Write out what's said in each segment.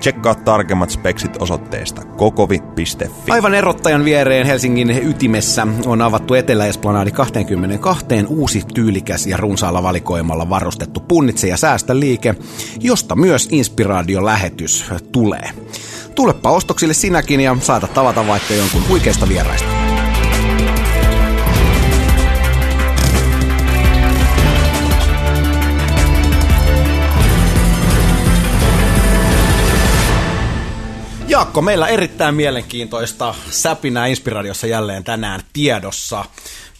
Tsekkaa tarkemmat speksit osoitteesta kokovi.fi. Aivan erottajan viereen Helsingin ytimessä on avattu Etelä-Esplanadi 22 uusi tyylikäs ja runsaalla valikoimalla varustettu punnitse ja säästä liike, josta myös inspiraatiolähetys tulee. Tulepa ostoksille sinäkin ja saata tavata vaikka jonkun huikeista vieraista. Jaakko, meillä erittäin mielenkiintoista säpinää Inspiradiossa jälleen tänään tiedossa.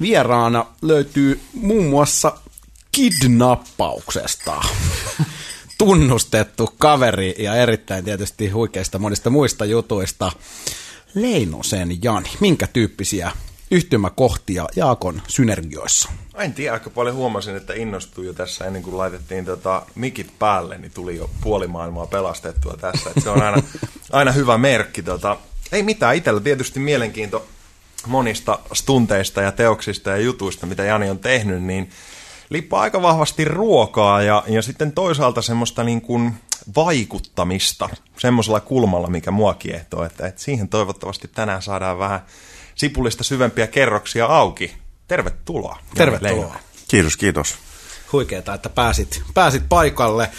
Vieraana löytyy muun muassa kidnappauksesta tunnustettu kaveri ja erittäin tietysti huikeista monista muista jutuista. Leinosen Jani, minkä tyyppisiä yhtymäkohtia Jaakon synergioissa? En tiedä, aika paljon huomasin, että innostui jo tässä ennen kuin laitettiin tota mikit päälle, niin tuli jo puoli maailmaa pelastettua tässä. Et se on aina, aina hyvä merkki. Tota, ei mitään, itsellä tietysti mielenkiinto monista stunteista ja teoksista ja jutuista, mitä Jani on tehnyt, niin lippaa aika vahvasti ruokaa ja, ja sitten toisaalta semmoista niin kuin vaikuttamista semmoisella kulmalla, mikä mua kiehtoo, että, että siihen toivottavasti tänään saadaan vähän sipulista syvempiä kerroksia auki. Tervetuloa. Tervetuloa. Kiitos, kiitos. Huikeeta, että pääsit, pääsit paikalle.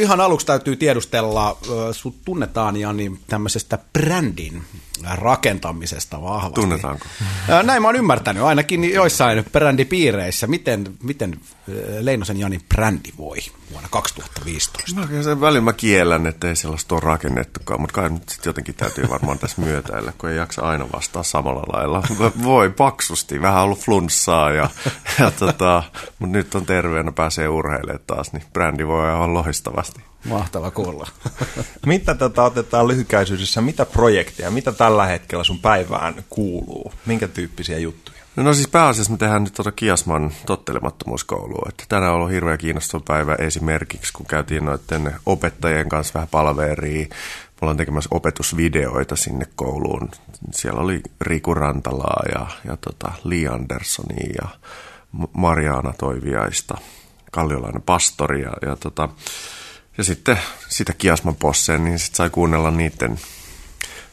Ihan aluksi täytyy tiedustella, sut tunnetaan Jani tämmöisestä brändin rakentamisesta vahvasti. Tunnetaanko? Näin mä oon ymmärtänyt, ainakin joissain brändipiireissä. Miten, miten Leinosen Jani brändi voi vuonna 2015? No, sen välillä mä kiellän, että ei sellaista ole rakennettukaan, mutta kai nyt sitten jotenkin täytyy varmaan tässä myötäillä, kun ei jaksa aina vastaa samalla lailla. Voi paksusti, vähän ollut flunssaa, ja, ja tota, mutta nyt on terveenä, pääsee urheilemaan taas, niin brändi voi aivan loistavasti. Mahtava kuulla. mitä tätä otetaan lyhykäisyydessä, mitä projekteja, mitä tällä hetkellä sun päivään kuuluu, minkä tyyppisiä juttuja? No, no siis pääasiassa me tehdään nyt tuota Kiasman tottelemattomuuskoulua. Että tänään on ollut hirveän kiinnostava päivä esimerkiksi, kun käytiin noiden opettajien kanssa vähän palveria. Me ollaan tekemässä opetusvideoita sinne kouluun. Siellä oli Riku Rantalaa ja, ja tota Li Anderssonia ja Mariana Toiviaista, Kalliolainen pastori ja, ja tota, ja sitten sitä Kiasman posseen, niin sitten sai kuunnella niiden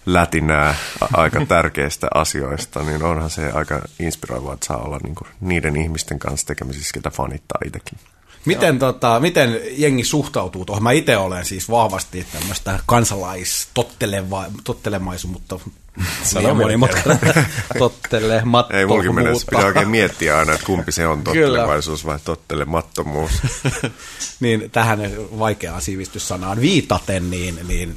lätinää aika tärkeistä asioista, niin onhan se aika inspiroivaa, että saa olla niinku niiden ihmisten kanssa tekemisissä, ketä fanittaa itsekin. Miten, tota, miten jengi suhtautuu tuohon? Mä itse olen siis vahvasti tämmöistä kansalaistottelevaisuutta, Sano monimutkainen tottelemattomuutta. Ei mulkin mene, pitää oikein miettiä aina, että kumpi se on, tottelevaisuus vai tottelemattomuus. niin tähän vaikeaan sivistyssanaan viitaten, niin, niin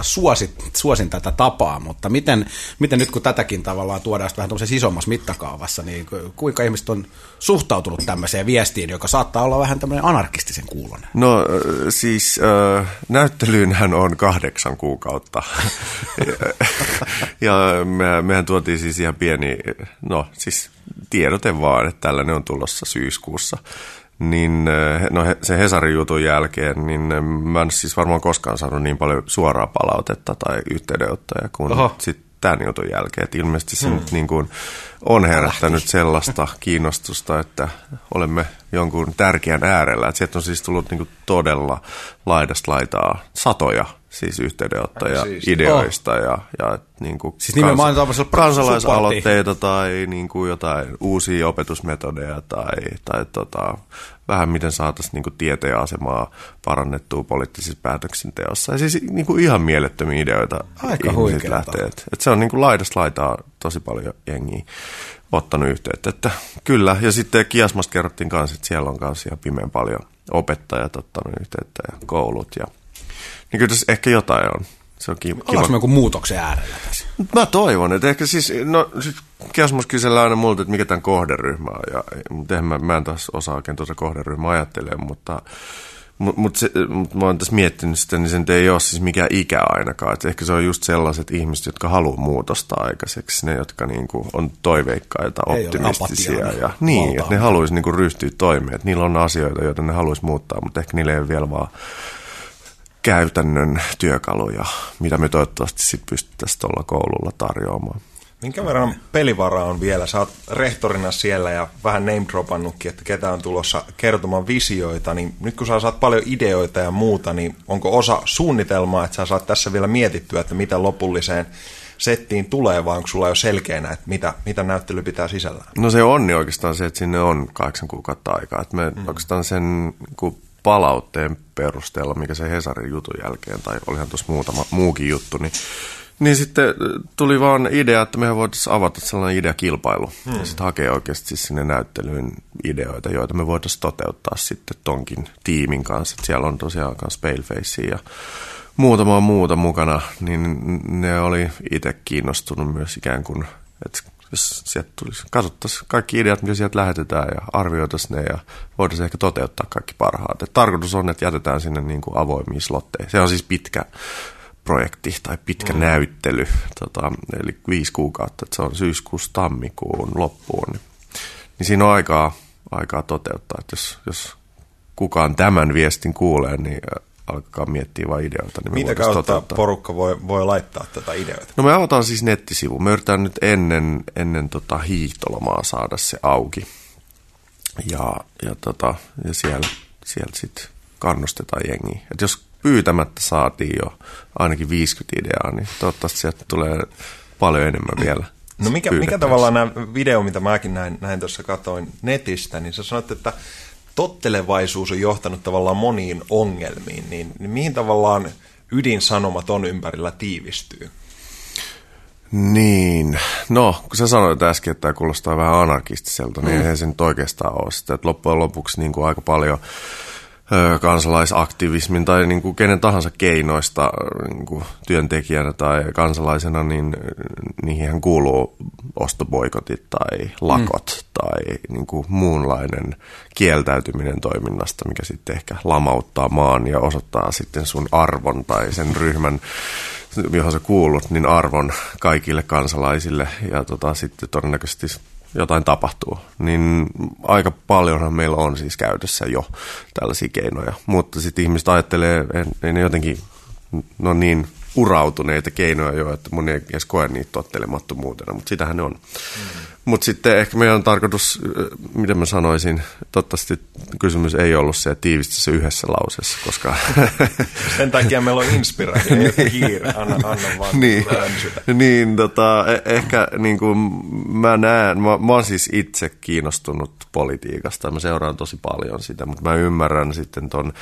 suosit, suosin tätä tapaa, mutta miten, miten nyt kun tätäkin tavallaan tuodaan vähän tuollaisessa isommassa mittakaavassa, niin kuinka ihmiset on suhtautunut tämmöiseen viestiin, joka saattaa olla vähän tämmöinen anarkistisen kuulonen? No siis äh, näyttelyynhän on kahdeksan kuukautta. ja me, mehän tuotiin siis ihan pieni, no siis tiedote vaan, että tällainen on tulossa syyskuussa. Niin no se Hesarin jutun jälkeen, niin mä en siis varmaan koskaan saanut niin paljon suoraa palautetta tai yhteydenottoja kuin sitten tämän jutun jälkeen. Että ilmeisesti se hmm. nyt niin kuin on herättänyt sellaista kiinnostusta, että olemme jonkun tärkeän äärellä. Että sieltä on siis tullut niin kuin todella laidasta laitaa satoja siis yhteydenottoja siis. ideoista oh. ja, ja niin kuin siis kans- kansalaisaloitteita tai niin kuin jotain uusia opetusmetodeja tai, tai tota, vähän miten saataisiin niin kuin tieteen asemaa parannettua poliittisessa päätöksenteossa. Ja siis niin kuin ihan mielettömiä ideoita Aika ihmiset lähtee. Et, et se on niin kuin laidasta laitaa tosi paljon jengiä ottanut yhteyttä. Että kyllä, ja sitten Kiasmasta kerrottiin kanssa, että siellä on kanssa ihan pimeän paljon opettajat ottanut yhteyttä ja koulut ja niin kyllä tässä ehkä jotain on. Se on kiva. Ollaanko me joku muutoksen äärellä tässä? Mä toivon, että ehkä siis, no siis Kiasmus kysellä aina multa, että mikä tämän kohderyhmä on, ja, mutta mä, mä en taas osaa oikein tuossa kohderyhmää ajattelemaan, mutta Mutta mut mut mä oon tässä miettinyt sitä, niin se ei ole siis mikään ikä ainakaan. Et ehkä se on just sellaiset ihmiset, jotka haluaa muutosta aikaiseksi. Ne, jotka niinku on toiveikkaita, optimistisia. Ja, niin, että ne haluaisi niinku ryhtyä toimeen. Et niillä on asioita, joita ne haluaisi muuttaa, mutta ehkä niillä ei ole vielä vaan käytännön työkaluja, mitä me toivottavasti sit pystyttäisiin tuolla koululla tarjoamaan. Minkä verran pelivaraa on vielä? Sä oot rehtorina siellä ja vähän name dropannutkin, että ketä on tulossa kertomaan visioita, niin nyt kun sä saat paljon ideoita ja muuta, niin onko osa suunnitelmaa, että sä saat tässä vielä mietittyä, että mitä lopulliseen settiin tulee, vai onko sulla jo selkeänä, että mitä, mitä näyttely pitää sisällään? No se onni oikeastaan se, että sinne on kahdeksan kuukautta aikaa. Että me mm. oikeastaan sen kun palautteen perusteella, mikä se Hesarin jutun jälkeen, tai olihan tuossa muutama muukin juttu, niin, niin sitten tuli vaan idea, että mehän voitaisiin avata sellainen ideakilpailu. Hmm. Ja sitten hakea oikeasti siis sinne näyttelyyn ideoita, joita me voitaisiin toteuttaa sitten tonkin tiimin kanssa. Et siellä on tosiaan myös Paleface ja muutama muuta mukana, niin ne oli itse kiinnostunut myös ikään kuin, että jos sieltä tulisi, katsottaisiin kaikki ideat, mitä sieltä lähetetään ja arvioitaisiin ne ja voitaisiin ehkä toteuttaa kaikki parhaat. Et tarkoitus on, että jätetään sinne niin kuin avoimia slotteja. Se on siis pitkä projekti tai pitkä mm. näyttely, tota, eli viisi kuukautta, että se on syyskuussa tammikuun loppuun. Niin, niin siinä on aikaa, aikaa toteuttaa, että jos, jos kukaan tämän viestin kuulee, niin alkaa miettiä vain ideoita. Niin Mitä kautta toteuttaa. porukka voi, voi laittaa tätä ideoita? No me avataan siis nettisivu. Me yritetään nyt ennen, ennen tota hiihtolomaa saada se auki. Ja, ja, tota, ja siellä, sieltä sitten kannustetaan jengiä. Et jos pyytämättä saatiin jo ainakin 50 ideaa, niin toivottavasti sieltä tulee paljon enemmän vielä. No mikä, mikä tavallaan nämä video, mitä mäkin näin, näin tuossa katoin netistä, niin sä sanoit, että tottelevaisuus on johtanut tavallaan moniin ongelmiin, niin, niin mihin tavallaan ydinsanomat ton ympärillä tiivistyy? Niin, no kun sä sanoit äsken, että tämä kuulostaa vähän anarkistiselta, niin mm. eihän se nyt oikeastaan ole sitä. Että loppujen lopuksi niin kuin aika paljon kansalaisaktivismin tai niin kuin kenen tahansa keinoista niin kuin työntekijänä tai kansalaisena, niin niihin kuuluu ostoboikotit tai lakot mm. tai niin kuin muunlainen kieltäytyminen toiminnasta, mikä sitten ehkä lamauttaa maan ja osoittaa sitten sun arvon tai sen ryhmän johon sä kuulut, niin arvon kaikille kansalaisille ja tota, sitten todennäköisesti jotain tapahtuu. Niin aika paljonhan meillä on siis käytössä jo tällaisia keinoja, mutta sitten ihmiset ajattelee, ei ne jotenkin, no niin urautuneita keinoja jo, että mun ei edes koe niitä tottelemattomuutena, mutta sitähän ne on. Mm. Mutta sitten ehkä meidän on tarkoitus, äh, miten mä sanoisin, toivottavasti kysymys ei ollut se, tiivistä se yhdessä lauseessa, koska... Sen takia meillä on inspiraatio, ei ole kiire, anna, anna vaan niin, niin tota, e- ehkä niin kuin mä näen, mä, mä oon siis itse kiinnostunut politiikasta, mä seuraan tosi paljon sitä, mutta mä ymmärrän sitten ton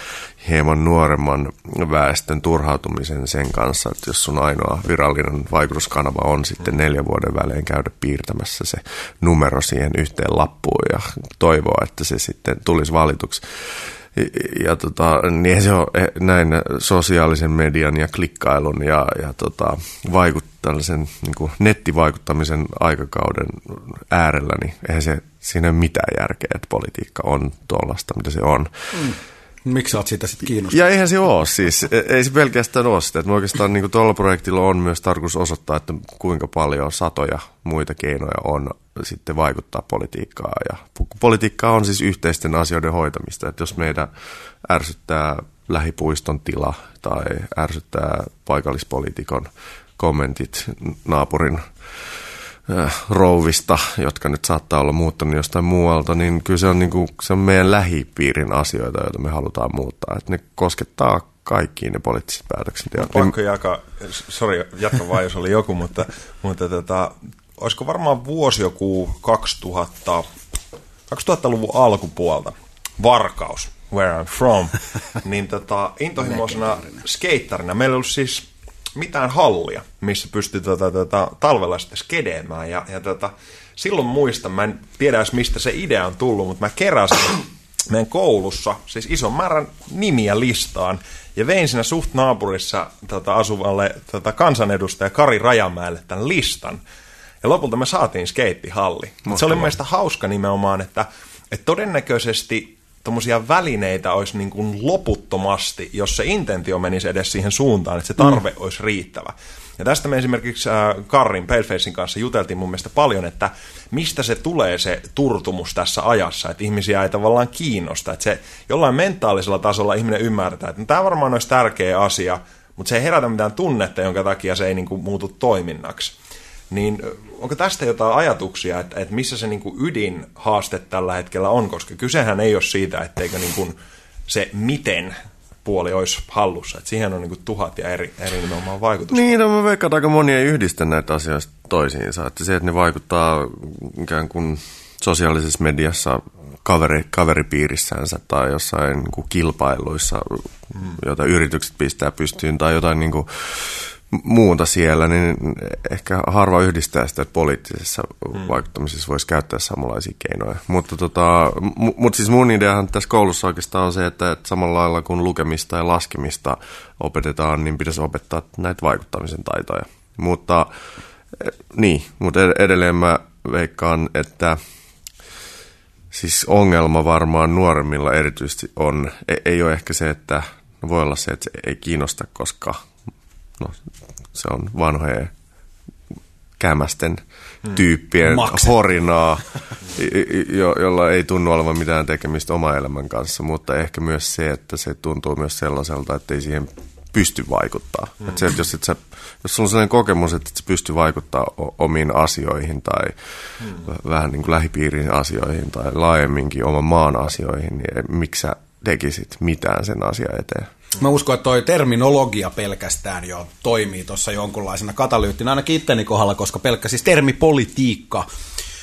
hieman nuoremman väestön turhautumisen sen kanssa, että jos sun ainoa virallinen vaikutuskanava on sitten neljän vuoden välein käydä piirtämässä se numero siihen yhteen lappuun ja toivoa, että se sitten tulisi valituksi. Ja tota, niin se on näin sosiaalisen median ja klikkailun ja, ja tota, vaikut, niin kuin nettivaikuttamisen aikakauden äärellä, niin eihän se, siinä ole mitään järkeä, että politiikka on tuollaista, mitä se on. Mm. Miksi sä oot siitä sitten kiinnostunut? Ja eihän se ole siis, ei se pelkästään ole sitä, että oikeastaan niin tuolla projektilla on myös tarkoitus osoittaa, että kuinka paljon satoja muita keinoja on sitten vaikuttaa politiikkaan. Ja politiikka on siis yhteisten asioiden hoitamista, että jos meidän ärsyttää lähipuiston tila tai ärsyttää paikallispoliitikon kommentit naapurin rouvista, jotka nyt saattaa olla muuttanut jostain muualta, niin kyllä se on, niin kuin, se on meidän lähipiirin asioita, joita me halutaan muuttaa. Että ne koskettaa kaikkiin ne poliittiset päätöksenteot. Pakko jakaa, sori, jatka vaan jos oli joku, mutta, mutta tota, olisiko varmaan vuosi joku 2000, 2000-luvun alkupuolta, Varkaus, where I'm from, niin tota, intohimoisena skeittarina meillä oli siis mitään hallia, missä pystyi tota, tota, talvella sitten skedeemään. Ja, ja tota, silloin muistan, mä en tiedä edes mistä se idea on tullut, mutta mä keräsin meidän koulussa siis ison määrän nimiä listaan ja vein siinä suht naapurissa tota, asuvalle tota, kansanedustaja Kari Rajamäelle tämän listan. Ja lopulta me saatiin skeittihalli. Se oli mielestäni hauska nimenomaan, että, että todennäköisesti tuommoisia välineitä olisi niin kuin loputtomasti, jos se intentio menisi edes siihen suuntaan, että se tarve mm. olisi riittävä. Ja tästä me esimerkiksi äh, Karrin Palefacein kanssa juteltiin mun mielestä paljon, että mistä se tulee se turtumus tässä ajassa, että ihmisiä ei tavallaan kiinnosta, että se jollain mentaalisella tasolla ihminen ymmärtää, että no, tämä varmaan olisi tärkeä asia, mutta se ei herätä mitään tunnetta, jonka takia se ei niin kuin, muutu toiminnaksi. Niin onko tästä jotain ajatuksia, että, että missä se niin kuin ydinhaaste tällä hetkellä on, koska kysehän ei ole siitä, etteikö niin kuin se miten puoli olisi hallussa. Että siihen on niin kuin tuhat ja eri, eri nimenomaan vaikutus. Niin, no mä veikkaan, että aika moni ei yhdistä näitä asioita toisiinsa. Että se, että ne vaikuttaa ikään kuin sosiaalisessa mediassa kaveri, kaveripiirissänsä tai jossain niin kuin kilpailuissa, mm. joita yritykset pistää pystyyn tai jotain niin kuin muuta siellä, niin ehkä harva yhdistää sitä, että poliittisessa mm. vaikuttamisessa voisi käyttää samanlaisia keinoja. Mutta tota, mut siis mun ideahan tässä koulussa oikeastaan on se, että, että samalla lailla kuin lukemista ja laskemista opetetaan, niin pitäisi opettaa näitä vaikuttamisen taitoja. Mutta eh, niin, mutta edelleen mä veikkaan, että siis ongelma varmaan nuoremmilla erityisesti on, ei, ei ole ehkä se, että no voi olla se, että se ei kiinnosta, koska no, se on vanhojen kämästen hmm. tyyppien Maksen. horinaa, jo, jolla ei tunnu olevan mitään tekemistä oma elämän kanssa, mutta ehkä myös se, että se tuntuu myös sellaiselta, että ei siihen pysty vaikuttaa. Hmm. Että se, että jos, et sä, jos sulla on sellainen kokemus, että et sä pysty vaikuttaa omiin asioihin tai hmm. vähän niin kuin lähipiirin asioihin tai laajemminkin oman maan asioihin, niin miksi sä tekisit mitään sen asian eteen? Mä uskon, että toi terminologia pelkästään jo toimii tuossa jonkunlaisena katalyyttinä, ainakin itteni kohdalla, koska pelkkä siis termipolitiikka,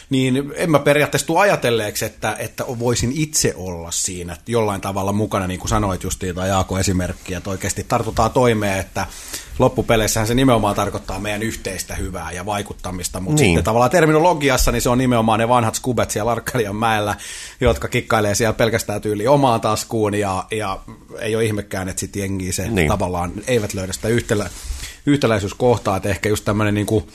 niin en mä periaatteessa tule ajatelleeksi, että, että voisin itse olla siinä jollain tavalla mukana, niin kuin sanoit justiin tai Jaako esimerkki, että oikeasti tartutaan toimeen, että loppupeleissähän se nimenomaan tarkoittaa meidän yhteistä hyvää ja vaikuttamista, mutta niin. sitten tavallaan terminologiassa niin se on nimenomaan ne vanhat skubet siellä Arkkalian mäellä, jotka kikkailee siellä pelkästään tyyli omaan taskuun ja, ja ei ole ihmekään, että sitten jengi se niin. tavallaan eivät löydä sitä yhtälä, yhtäläisyyskohtaa, että ehkä just tämmöinen niin kuin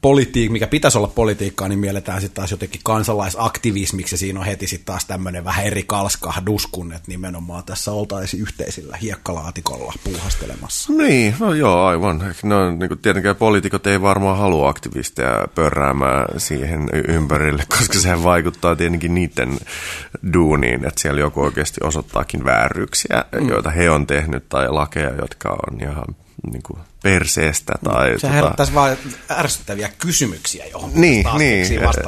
politiik, mikä pitäisi olla politiikkaa, niin mielletään sitten taas jotenkin kansalaisaktivismiksi, ja siinä on heti sitten taas tämmöinen vähän eri kalskahdus, kun että nimenomaan tässä oltaisiin yhteisillä hiekkalaatikolla puuhastelemassa. Niin, no joo, aivan. No, niin kuin tietenkään poliitikot ei varmaan halua aktivisteja pörräämään siihen ympärille, koska sehän vaikuttaa tietenkin niiden duuniin, että siellä joku oikeasti osoittaakin vääryyksiä, mm. joita he on tehnyt, tai lakeja, jotka on ihan niin kuin perseestä. Tai, se tota... herättäisi vain ärsyttäviä kysymyksiä johon niin, niin,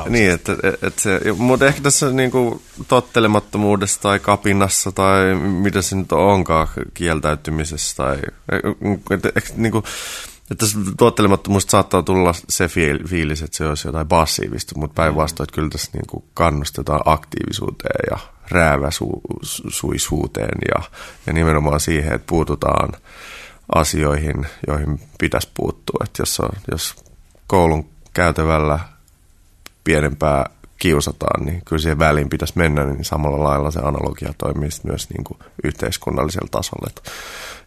niin että, että se, mutta ehkä tässä niin kuin, tottelemattomuudessa tai kapinassa tai mitä se nyt onkaan kieltäytymisessä tai että, niin kuin, että tuottelemattomuudesta saattaa tulla se fiilis, että se olisi jotain passiivista, mutta päinvastoin, että kyllä tässä niin kuin kannustetaan aktiivisuuteen ja rääväsuisuuteen ja, ja nimenomaan siihen, että puututaan – asioihin, joihin pitäisi puuttua. Että jos, on, jos koulun käytävällä pienempää kiusataan, niin kyllä siihen väliin pitäisi mennä, niin samalla lailla se analogia toimii myös niin kuin yhteiskunnallisella tasolla. Että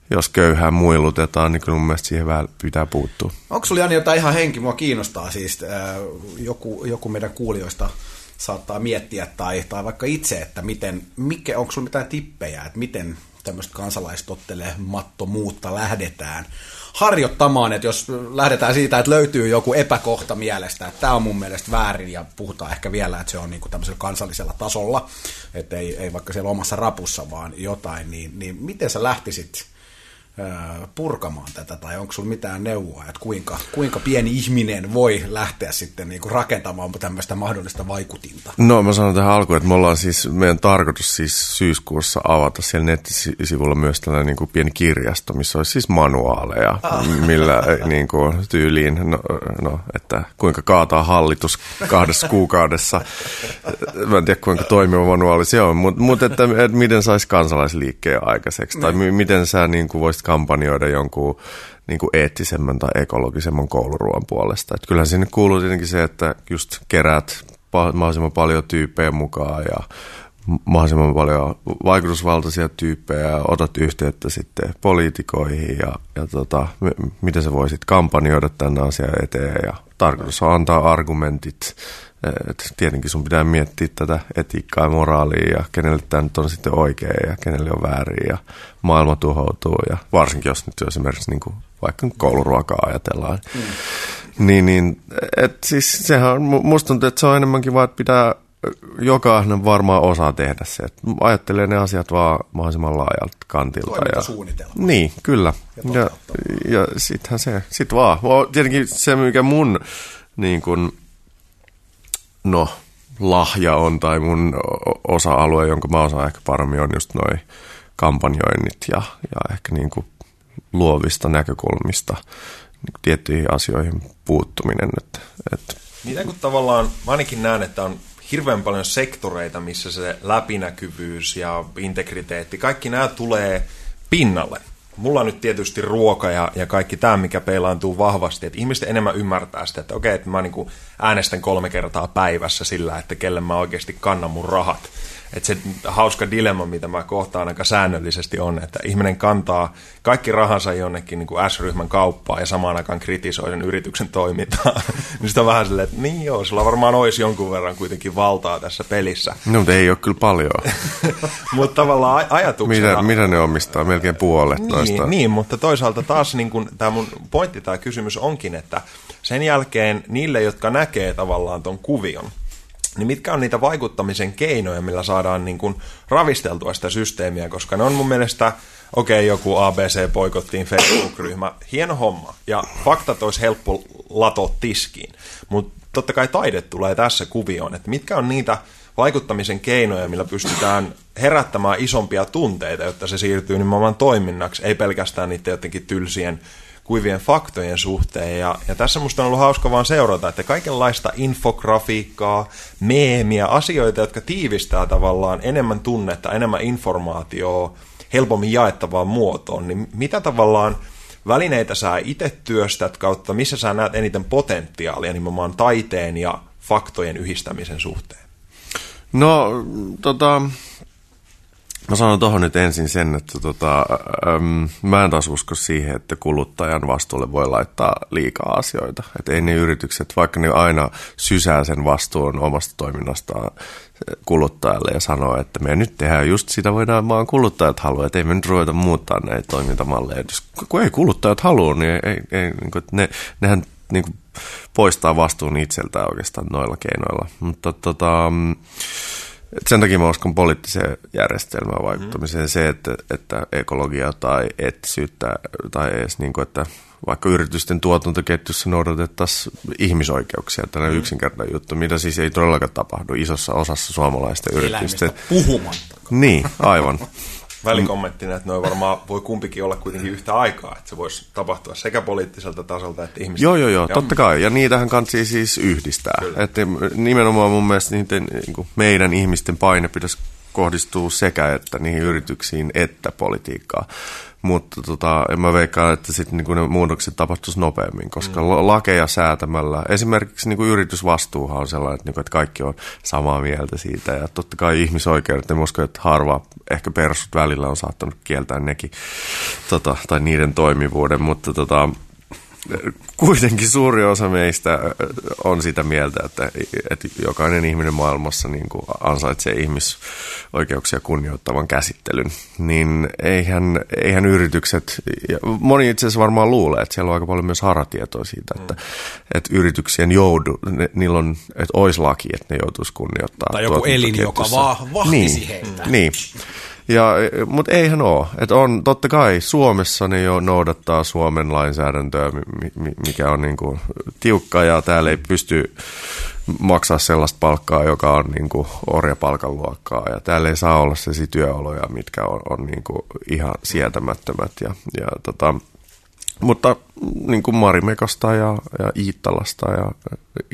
jos köyhää muilutetaan, niin kyllä mun mielestä siihen vähän pitää puuttua. Onko sulla Jani jotain ihan henki? Mua kiinnostaa siis äh, joku, joku meidän kuulijoista saattaa miettiä tai, tai vaikka itse, että miten, mikä, onko sulla mitään tippejä, että miten tämmöistä kansalaistottelemattomuutta lähdetään harjoittamaan, että jos lähdetään siitä, että löytyy joku epäkohta mielestä, että tämä on mun mielestä väärin ja puhutaan ehkä vielä, että se on niinku tämmöisellä kansallisella tasolla, että ei, ei vaikka siellä omassa rapussa vaan jotain, niin, niin miten sä lähtisit purkamaan tätä, tai onko sulla mitään neuvoa, että kuinka, kuinka pieni ihminen voi lähteä sitten niin kuin rakentamaan tämmöistä mahdollista vaikutinta? No mä sanon tähän alkuun, että me ollaan siis, meidän tarkoitus siis syyskuussa avata siellä nettisivulla myös tällainen niin kuin pieni kirjasto, missä olisi siis manuaaleja, ah. millä niin kuin, tyyliin, no, no, että kuinka kaataa hallitus kahdessa kuukaudessa. Mä en tiedä kuinka toimiva manuaali se on, mutta mut, että, että miten saisi kansalaisliikkeen aikaiseksi, tai niin. miten sä niin kuin voisit kampanjoida jonkun niin kuin eettisemmän tai ekologisemman kouluruoan puolesta. Että kyllähän sinne kuuluu tietenkin se, että just keräät mahdollisimman paljon tyyppejä mukaan ja mahdollisimman paljon vaikutusvaltaisia tyyppejä otat yhteyttä sitten poliitikoihin ja, ja tota, m- miten sä voisit kampanjoida tämän asian eteen ja tarkoitus on antaa argumentit. Et tietenkin sun pitää miettiä tätä etiikkaa ja moraalia ja kenelle tämä nyt on sitten oikein ja kenelle on väärin ja maailma tuhoutuu ja varsinkin jos nyt esimerkiksi niin kuin vaikka kouluruokaa ajatellaan. Mm. Niin, niin et siis sehän on, musta tuntuu, että se on enemmänkin vaan, että pitää jokainen varmaan osaa tehdä se. Että ajattelee ne asiat vaan mahdollisimman laajalta kantilta. Ja, niin, kyllä. Ja, ja, ja sittenhän se, sit vaan. Tietenkin se, mikä mun niin kun, no, lahja on tai mun osa-alue, jonka mä osaan ehkä paremmin, on just noin kampanjoinnit ja, ja ehkä niin kuin luovista näkökulmista niin tiettyihin asioihin puuttuminen. Että, että. Miten kun tavallaan, mä ainakin näen, että on hirveän paljon sektoreita, missä se läpinäkyvyys ja integriteetti, kaikki nämä tulee pinnalle. Mulla on nyt tietysti ruoka ja, ja kaikki tämä, mikä peilaantuu vahvasti, että ihmiset enemmän ymmärtää sitä, että okei, että mä niin äänestän kolme kertaa päivässä sillä, että kelle mä oikeasti kannan mun rahat että se hauska dilemma, mitä mä kohtaan aika säännöllisesti on, että ihminen kantaa kaikki rahansa jonnekin niin kuin S-ryhmän kauppaan ja samaan aikaan kritisoi sen yrityksen toimintaa. niin sitä on vähän silleen, että niin joo, sulla varmaan olisi jonkun verran kuitenkin valtaa tässä pelissä. No, mutta ei ole kyllä paljon. mutta tavallaan ajatuksena... Mitä, mitä ne omistaa? Melkein puolet niin, toista. Niin, mutta toisaalta taas niin kuin, tämä mun pointti tai kysymys onkin, että sen jälkeen niille, jotka näkee tavallaan ton kuvion, niin mitkä on niitä vaikuttamisen keinoja, millä saadaan niin kuin ravisteltua sitä systeemiä, koska ne on mun mielestä, okei, okay, joku ABC poikottiin Facebook-ryhmä, hieno homma, ja faktat olisi helppo latoa tiskiin, mutta totta kai taide tulee tässä kuvioon, että mitkä on niitä vaikuttamisen keinoja, millä pystytään herättämään isompia tunteita, jotta se siirtyy nimenomaan toiminnaksi, ei pelkästään niiden jotenkin tylsien kuivien faktojen suhteen. Ja, ja tässä musta on ollut hauska vaan seurata, että kaikenlaista infografiikkaa, meemiä, asioita, jotka tiivistää tavallaan enemmän tunnetta, enemmän informaatiota, helpommin jaettavaan muotoon, niin mitä tavallaan välineitä sä itse työstät kautta, missä sä näet eniten potentiaalia nimenomaan taiteen ja faktojen yhdistämisen suhteen? No, tota, Mä sanon tuohon nyt ensin sen, että tota, äm, mä en taas usko siihen, että kuluttajan vastuulle voi laittaa liikaa asioita. Että ei ne yritykset, vaikka ne aina sysää sen vastuun omasta toiminnastaan kuluttajalle ja sanoo, että me nyt tehdään just sitä, voidaan vaan kuluttajat haluaa, että ei me nyt ruveta muuttaa näitä toimintamalleja. Jos, kun ei kuluttajat halua, niin ei, ei, niin kuin, ne, nehän niin kuin, poistaa vastuun itseltään oikeastaan noilla keinoilla. Mutta tota, et sen takia mä uskon poliittiseen järjestelmään vaikuttamiseen. Mm. Se, että, että ekologia tai eettisyyttä tai edes niin kuin, että vaikka yritysten tuotantoketjussa noudatettaisiin ihmisoikeuksia, tällainen mm. yksinkertainen juttu, mitä siis ei todellakaan tapahdu isossa osassa suomalaista yritystä. puhumattakaan. Niin, aivan. Välikommenttina, että noin varmaan voi kumpikin olla kuitenkin yhtä aikaa, että se voisi tapahtua sekä poliittiselta tasolta että ihmisten. Joo, joo, joo, ja... totta kai. Ja niitähän kansi siis yhdistää. Että nimenomaan mun mielestä niiden, niin kuin meidän ihmisten paine pitäisi kohdistuu sekä että niihin yrityksiin että politiikkaan. Mutta tota, en mä veikkaan, että sitten niinku ne muutokset tapahtuisi nopeammin, koska mm. lakeja säätämällä, esimerkiksi niinku yritysvastuuhan on sellainen, että, niinku, että kaikki on samaa mieltä siitä. Ja totta kai ihmisoikeudet, en usko, että harva, ehkä persut välillä on saattanut kieltää nekin, tota, tai niiden toimivuuden, mutta tota, kuitenkin suuri osa meistä on sitä mieltä, että, että jokainen ihminen maailmassa niin kuin ansaitsee ihmisoikeuksia kunnioittavan käsittelyn, niin eihän, eihän yritykset, ja moni itse asiassa varmaan luulee, että siellä on aika paljon myös haratietoa siitä, että, mm. että yrityksien joudu, ne, niillä on, että olisi laki, että ne joutuisi kunnioittaa. Tai joku elin, joka va- vahtisi niin, heitä. Niin, ja, mutta eihän ole. Et on, totta kai Suomessa ne jo noudattaa Suomen lainsäädäntöä, mikä on niinku tiukka ja täällä ei pysty maksaa sellaista palkkaa, joka on niinku orjapalkan luokkaa. Ja täällä ei saa olla sellaisia työoloja, mitkä on, on niinku ihan sietämättömät. Ja, ja tota, mutta niin kuin Marimekosta ja, ja Iittalasta ja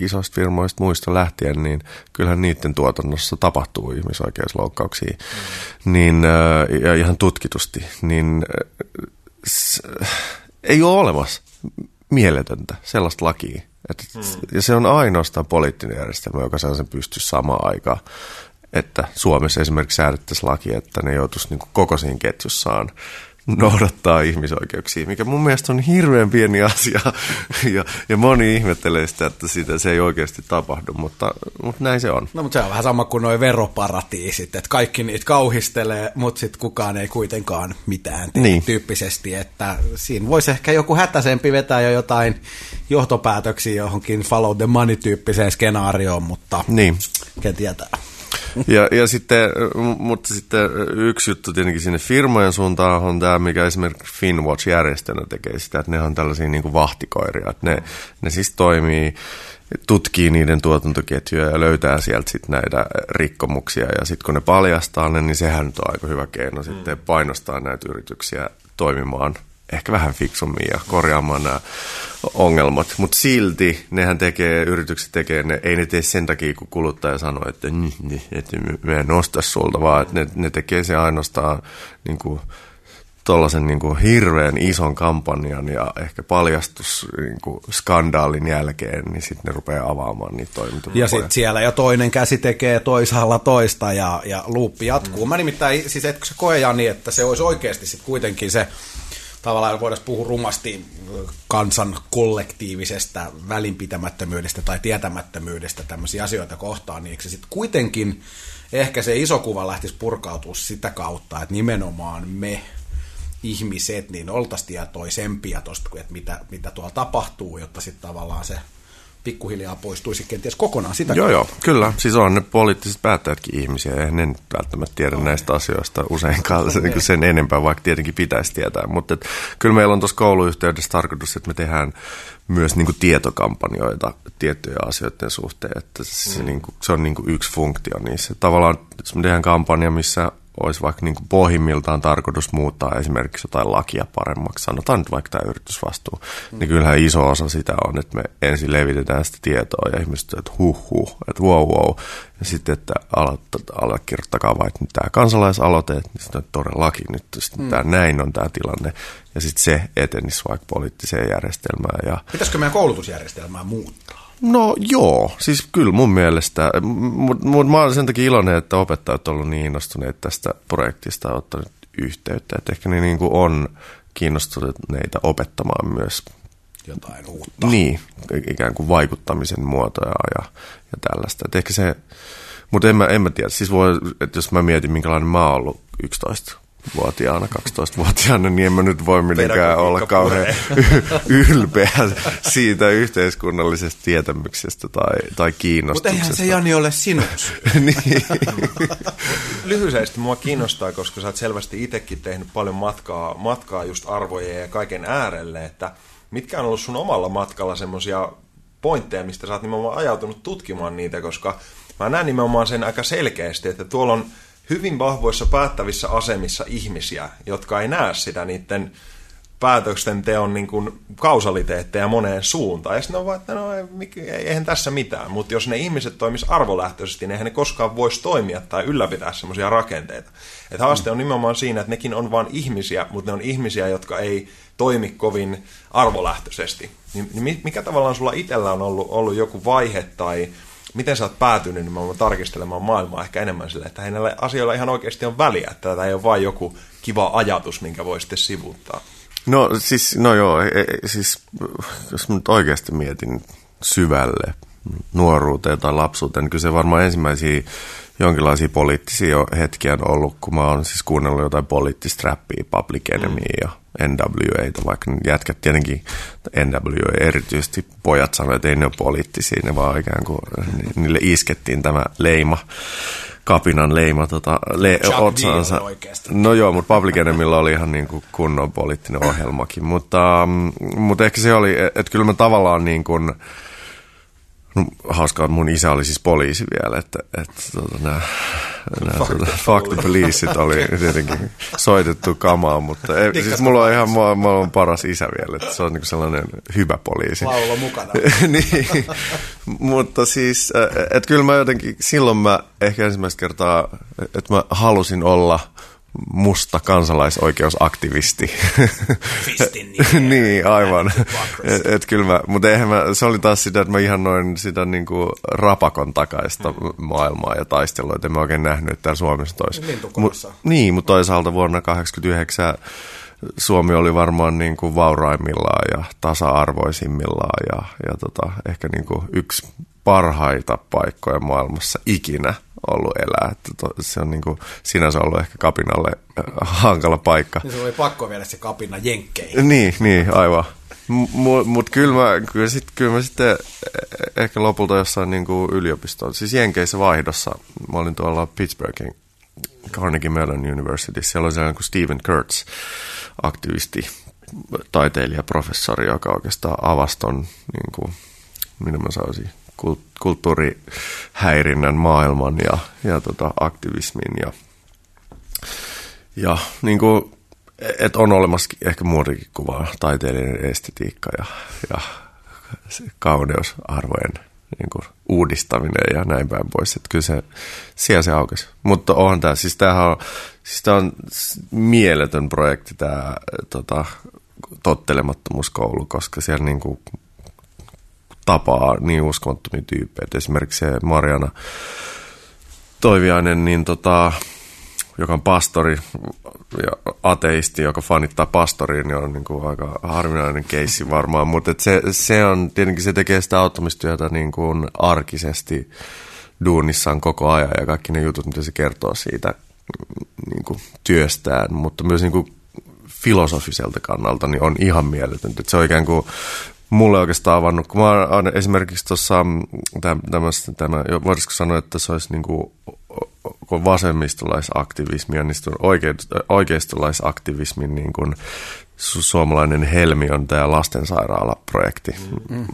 isoista firmoista muista lähtien, niin kyllähän niiden tuotannossa tapahtuu ihmisoikeusloukkauksia. Mm. Niin, äh, ja ihan tutkitusti, niin s- ei ole olemassa mieletöntä sellaista lakia. Et, mm. Ja se on ainoastaan poliittinen järjestelmä, joka saa sen pystyä samaan aikaan. että Suomessa esimerkiksi säädettäisiin laki, että ne joutuisi niin koko siinä ketjussaan noudattaa ihmisoikeuksia, mikä mun mielestä on hirveän pieni asia. Ja, ja moni ihmettelee sitä, että sitä se ei oikeasti tapahdu, mutta, mutta näin se on. No mutta se on vähän sama kuin nuo veroparatiisit, että kaikki niitä kauhistelee, mutta sitten kukaan ei kuitenkaan mitään tee niin. tyyppisesti, että siinä voisi ehkä joku hätäisempi vetää jo jotain johtopäätöksiä johonkin follow the money-tyyppiseen skenaarioon, mutta niin. ken tietää. Ja, ja sitten, mutta sitten yksi juttu tietenkin sinne firmojen suuntaan on tämä, mikä esimerkiksi Finwatch-järjestönä tekee sitä, että ne on tällaisia niin kuin vahtikoiria, että ne, ne siis toimii tutkii niiden tuotantoketjuja ja löytää sieltä sitten näitä rikkomuksia. Ja sitten kun ne paljastaa ne, niin sehän nyt on aika hyvä keino sitten mm. painostaa näitä yrityksiä toimimaan ehkä vähän fiksummin ja korjaamaan nämä ongelmat. Mutta silti nehän tekee, yritykset tekee, ne, ei ne tee sen takia, kun kuluttaja sanoo, että, että me en osta sulta, vaan että ne, ne tekee se ainoastaan niin kuin, tuollaisen niin kuin hirveän ison kampanjan ja ehkä paljastus niin kuin skandaalin jälkeen, niin sitten ne rupeaa avaamaan niitä toimintoja. Ja sitten siellä jo toinen käsi tekee toisaalla toista ja, ja luuppi jatkuu. Mm. Mä nimittäin, siis etkö se koe niin, että se olisi oikeasti sitten kuitenkin se tavallaan voidaan puhua rumasti kansan kollektiivisesta välinpitämättömyydestä tai tietämättömyydestä tämmöisiä asioita kohtaan, niin eikö se sitten kuitenkin ehkä se iso kuva lähtisi purkautua sitä kautta, että nimenomaan me ihmiset, niin oltaisiin tietoisempia tuosta, että mitä, mitä tuolla tapahtuu, jotta sitten tavallaan se pikkuhiljaa poistuisi kenties kokonaan sitä. Joo, joo, kyllä. Siis on ne poliittiset päättäjätkin ihmisiä, eihän ne välttämättä tiedä no, näistä asioista useinkaan sen, niin sen enempää, vaikka tietenkin pitäisi tietää. Mutta et, kyllä meillä on tuossa kouluyhteydessä tarkoitus, että me tehdään myös niin kuin tietokampanjoita tiettyjen asioiden suhteen, että se, mm. niin kuin, se on niin kuin yksi funktio niissä. Tavallaan, jos me tehdään kampanja, missä olisi vaikka niin kuin pohjimmiltaan tarkoitus muuttaa esimerkiksi jotain lakia paremmaksi, sanotaan nyt vaikka tämä yritysvastuu, mm. niin kyllähän iso osa sitä on, että me ensin levitetään sitä tietoa ja ihmiset että huh huh, että wow wow, ja sitten, että allekirjoittakaa vaikka nyt tämä kansalaisaloite, että niin sitten todellakin nyt sitten mm. tämä näin on tämä tilanne, ja sitten se etenisi vaikka poliittiseen järjestelmään. Ja... Pitäisikö meidän koulutusjärjestelmää muuttaa? No joo, siis kyllä mun mielestä, mutta mut mä olen sen takia iloinen, että opettajat ovat olleet niin innostuneet tästä projektista ja ottanut yhteyttä, että ehkä ne niin kuin on kiinnostuneita opettamaan myös jotain uutta. Niin, ikään kuin vaikuttamisen muotoja ja, ja tällaista. Et ehkä se, mutta en mä, en mä tiedä, siis voi, että jos mä mietin, minkälainen mä oon ollut 11 vuotiaana, 12-vuotiaana, niin en mä nyt voi mitenkään olla kauhean ylpeä siitä yhteiskunnallisesta tietämyksestä tai, tai kiinnostuksesta. Mutta eihän se Jani ole sinus. niin. Lyhyisesti mua kiinnostaa, koska sä oot selvästi itsekin tehnyt paljon matkaa, matkaa just arvojen ja kaiken äärelle, että mitkä on ollut sun omalla matkalla semmoisia pointteja, mistä sä oot nimenomaan ajautunut tutkimaan niitä, koska mä näen nimenomaan sen aika selkeästi, että tuolla on hyvin vahvoissa päättävissä asemissa ihmisiä, jotka ei näe sitä niiden päätöksen teon niin kuin kausaliteetteja moneen suuntaan. Ja sitten on vaan, että no eihän tässä mitään. Mutta jos ne ihmiset toimis arvolähtöisesti, niin eihän ne koskaan voisi toimia tai ylläpitää semmoisia rakenteita. Et haaste on nimenomaan siinä, että nekin on vain ihmisiä, mutta ne on ihmisiä, jotka ei toimi kovin arvolähtöisesti. Niin mikä tavallaan sulla itsellä on ollut, ollut joku vaihe tai miten sä oot päätynyt nimenomaan tarkistelemaan maailmaa ehkä enemmän sille, että hänellä asioilla ihan oikeasti on väliä, että tämä ei ole vain joku kiva ajatus, minkä voi sitten sivuuttaa. No siis, no joo, e, e, siis jos nyt oikeasti mietin syvälle nuoruuteen tai lapsuuteen, niin kyllä se varmaan ensimmäisiä jonkinlaisia poliittisia hetkiä on ollut, kun mä oon siis kuunnellut jotain poliittista räppiä, Public Enemy mm. ja NWA, vaikka jätkät tietenkin, NWA erityisesti pojat sanoivat, että ei ne ole poliittisia, ne vaan ikään kuin, niille iskettiin tämä leima kapinan leima tota, le, otsaansa. No joo, mutta Public Enemyllä oli ihan niin kuin kunnon poliittinen ohjelmakin, mutta, mm, mutta ehkä se oli, että kyllä mä tavallaan niin kuin, No, hauskaa, että mun isä oli siis poliisi vielä, että, että tota, nämä, nämä tuota, the police oli tietenkin soitettu kamaa, mutta ei, siis mulla on ihan mulla, mulla on paras isä vielä, että se on niin sellainen hyvä poliisi. Laulo mukana. niin, mutta siis, että kyllä mä jotenkin, silloin mä ehkä ensimmäistä kertaa, että mä halusin olla musta kansalaisoikeusaktivisti. Fistin niin, aivan. et, et kyllä mä, mutta eihän mä, se oli taas sitä, että mä ihan noin sitä niin kuin rapakon takaista mm. maailmaa ja taistelua, että en mä oikein nähnyt, että täällä Suomessa toisi. Mut, niin, mutta toisaalta vuonna 1989 Suomi oli varmaan niin kuin vauraimmillaan ja tasa-arvoisimmillaan ja, ja tota, ehkä niin kuin yksi parhaita paikkoja maailmassa ikinä ollut elää. Että to, se on niin kuin, sinänsä ollut ehkä kapinalle äh, hankala paikka. Niin se oli pakko viedä se kapina jenkkeihin. Niin, niin aivan. Mutta mut kyllä mä, kyllä, sit, kyllä mä sitten e-, ehkä lopulta jossain niin kuin yliopistoon, siis Jenkeissä vaihdossa, mä olin tuolla Pittsburghin Carnegie Mellon University, siellä oli sellainen kuin Stephen Kurtz, aktivisti, taiteilija, professori, joka oikeastaan avaston, niin kuin, minä mä sanoisin, kulttuurihäirinnän maailman ja, ja tota, aktivismin. Ja, ja niin kuin, et on olemassa ehkä muutakin kuvaa, taiteellinen estetiikka ja, ja kauneusarvojen niin kuin, uudistaminen ja näin päin pois. Että kyllä se, siellä se aukesi. Mutta onhan tämä, siis tämähän on, siis tämä on mieletön projekti tämä tota, tottelemattomuuskoulu, koska siellä niin kuin, tapaa niin uskomattomia tyyppejä. Esimerkiksi se Mariana Toiviainen, niin tota, joka on pastori ja ateisti, joka fanittaa pastoriin, niin on niin kuin aika harvinainen keissi varmaan. Mutta se, se on, tietenkin se tekee sitä auttamistyötä niin kuin arkisesti duunissaan koko ajan ja kaikki ne jutut, mitä se kertoo siitä niin kuin työstään, mutta myös niin kuin filosofiselta kannalta niin on ihan mieletöntä. Se on ikään kuin mulle oikeastaan avannut, kun mä oon esimerkiksi tuossa, mm, tämä, voisiko sanoa, että se olisi niin kuin, kun vasemmistolaisaktivismi on niin oike, oikeistolaisaktivismin niin kuin, su- suomalainen helmi on tämä lastensairaalaprojekti. Mm.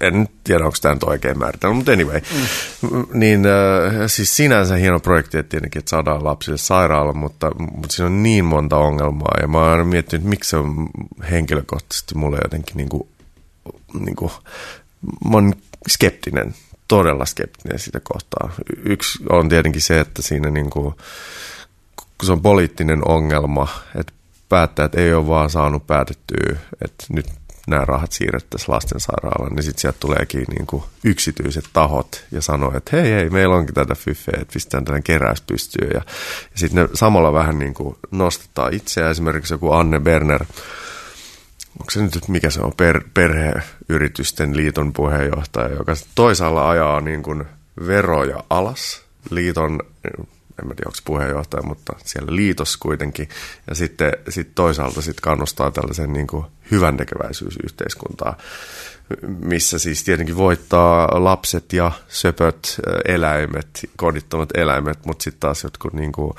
En tiedä, onko tämä nyt oikein määritelmä, mutta anyway. Mm. Niin äh, siis sinänsä hieno projekti, että tietenkin, että saadaan lapsille sairaala, mutta, mutta siinä on niin monta ongelmaa. Ja mä oon miettinyt, miksi se on henkilökohtaisesti mulle jotenkin niin kuin niin kuin, mä oon skeptinen, todella skeptinen sitä kohtaa. Yksi on tietenkin se, että siinä niin kuin, kun se on poliittinen ongelma, että päättäjät ei ole vaan saanut päätettyä, että nyt nämä rahat siirrettäisiin lastensairaalaan, niin sitten sieltä tuleekin niin kuin yksityiset tahot ja sanoo, että hei, hei, meillä onkin tätä fyffeä, että pistetään tällainen keräys pystyyn. Ja, ja sitten ne samalla vähän niin kuin nostetaan itseään. Esimerkiksi joku Anne Berner, onko se nyt, mikä se on, per, perheyritysten liiton puheenjohtaja, joka toisaalla ajaa niin kuin veroja alas. Liiton, en mä tiedä onko puheenjohtaja, mutta siellä liitos kuitenkin, ja sitten sit toisaalta sit kannustaa tällaisen niin kuin hyvän tekeväisyysyhteiskuntaa, missä siis tietenkin voittaa lapset ja söpöt eläimet, kodittomat eläimet, mutta sitten taas jotkut niin kuin,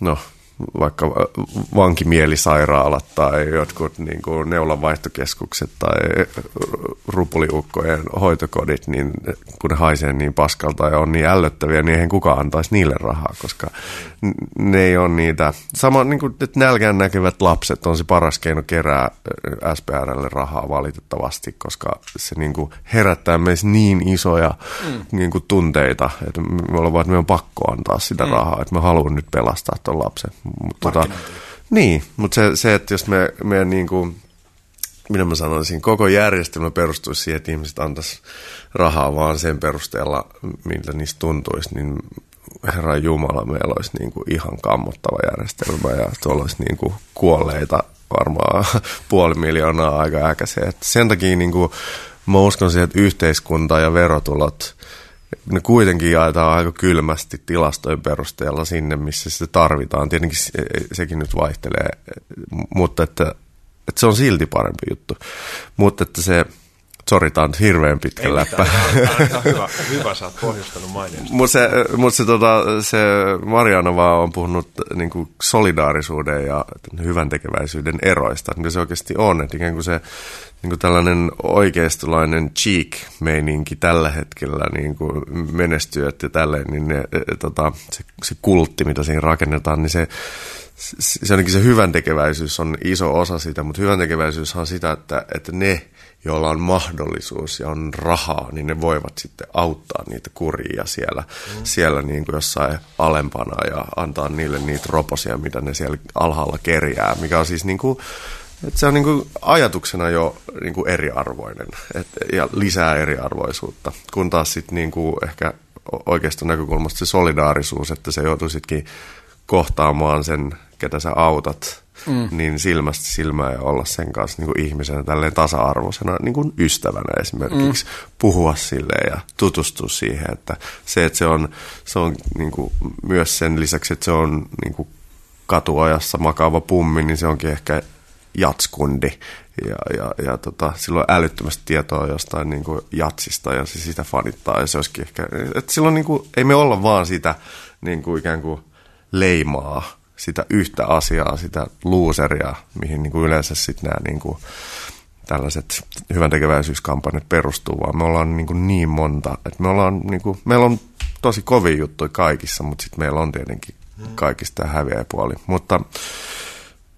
no, vaikka äh, vankimielisairaalat tai jotkut niin kuin neulanvaihtokeskukset tai rupuliukkojen hoitokodit, niin kun ne haisee niin paskalta ja on niin ällöttäviä, niin eihän kukaan antaisi niille rahaa, koska ne ei ole niitä. Sama niin kuin, että nälkään näkevät lapset on se paras keino kerää äh, SPRlle rahaa valitettavasti, koska se niin kuin herättää meissä niin isoja mm. niin kuin tunteita, että me ollaan vaan, että me on pakko antaa sitä mm. rahaa, että me haluan nyt pelastaa tuon lapsen. Mutta tota, niin, mutta se, se, että jos me, me niin kuin, minä mä sanoisin, koko järjestelmä perustuisi siihen, että ihmiset antaisi rahaa vaan sen perusteella, miltä niistä tuntuisi, niin Herra Jumala, meillä olisi niin kuin ihan kammottava järjestelmä ja tuolla olisi niin kuin kuolleita varmaan puoli miljoonaa aika äkäisiä. Sen takia niin kuin, mä uskon siihen, että yhteiskunta ja verotulot – ne kuitenkin jaetaan aika kylmästi tilastojen perusteella sinne, missä sitä tarvitaan. Tietenkin sekin nyt vaihtelee, mutta että, että se on silti parempi juttu. Mutta että se, sori, tämä on hirveän pitkä Ei läppä. Mitään, hyvä, hyvä, sä oot pohjustanut mainiosta. Mutta se, mut se, tota, se Mariana vaan on puhunut niin kuin solidaarisuuden ja hyvän tekeväisyyden eroista, niin se oikeasti on. Että ikään kuin se niin kuin tällainen oikeistolainen cheek-meininki tällä hetkellä niin kuin menestyöt ja tälleen, niin ne, e, e, tota, se, se kultti, mitä siinä rakennetaan, niin se, se, se, se hyvän tekeväisyys on iso osa sitä, mutta hyvän tekeväisyys on sitä, että, että ne, joilla on mahdollisuus ja on rahaa, niin ne voivat sitten auttaa niitä kuria siellä, mm. siellä niin kuin jossain alempana ja antaa niille niitä roposia, mitä ne siellä alhaalla kerjää, mikä on siis niin kuin, että se on niin kuin ajatuksena jo niin kuin eriarvoinen et, ja lisää eriarvoisuutta, kun taas sitten niin kuin ehkä oikeasta näkökulmasta se solidaarisuus, että se joutuisitkin kohtaamaan sen, ketä sä autat, mm. niin silmästä silmää ja olla sen kanssa niin kuin ihmisenä tälleen tasa-arvoisena niin kuin ystävänä esimerkiksi. Mm. Puhua sille ja tutustua siihen, että se, että se on, se on niin kuin myös sen lisäksi, että se on niin kuin katuajassa makaava pummi, niin se onkin ehkä jatskundi ja, ja, ja tota, silloin älyttömästi tietoa jostain niin kuin jatsista ja se sitä fanittaa ja se olisikin ehkä, että silloin niin kuin, ei me olla vaan sitä niin kuin ikään kuin leimaa sitä yhtä asiaa, sitä loseria, mihin niin kuin yleensä sitten nämä niin kuin tällaiset hyvän tekeväisyyskampanjat perustuu, vaan me ollaan niin, kuin niin monta, että me ollaan niin kuin, meillä on tosi kovin juttuja kaikissa, mutta sitten meillä on tietenkin kaikista häviäjäpuoli. Mutta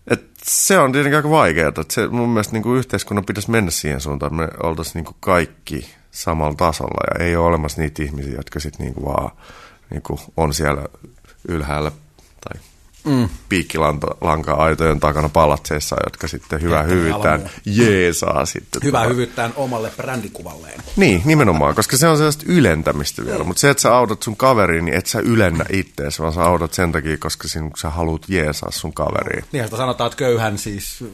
et se on tietenkin aika vaikeaa. Että se, mun mielestä niin kuin yhteiskunnan pitäisi mennä siihen suuntaan, että me oltaisiin niin kuin kaikki samalla tasolla ja ei ole olemassa niitä ihmisiä, jotka sitten niin kuin vaan niin kuin on siellä ylhäällä mm. piikkilanka-aitojen takana palatseissa, jotka sitten hyvä hyvyyttään jeesaa sitten. Hyvä hyvyyttään omalle brändikuvalleen. Niin, nimenomaan, koska se on sellaista ylentämistä vielä. Mutta se, että sä autat sun kaveriin, niin et sä ylennä ittees, vaan sä autat sen takia, koska sin, sä haluat jeesaa sun kaveriin. Niin, sitä sanotaan, että köyhän siis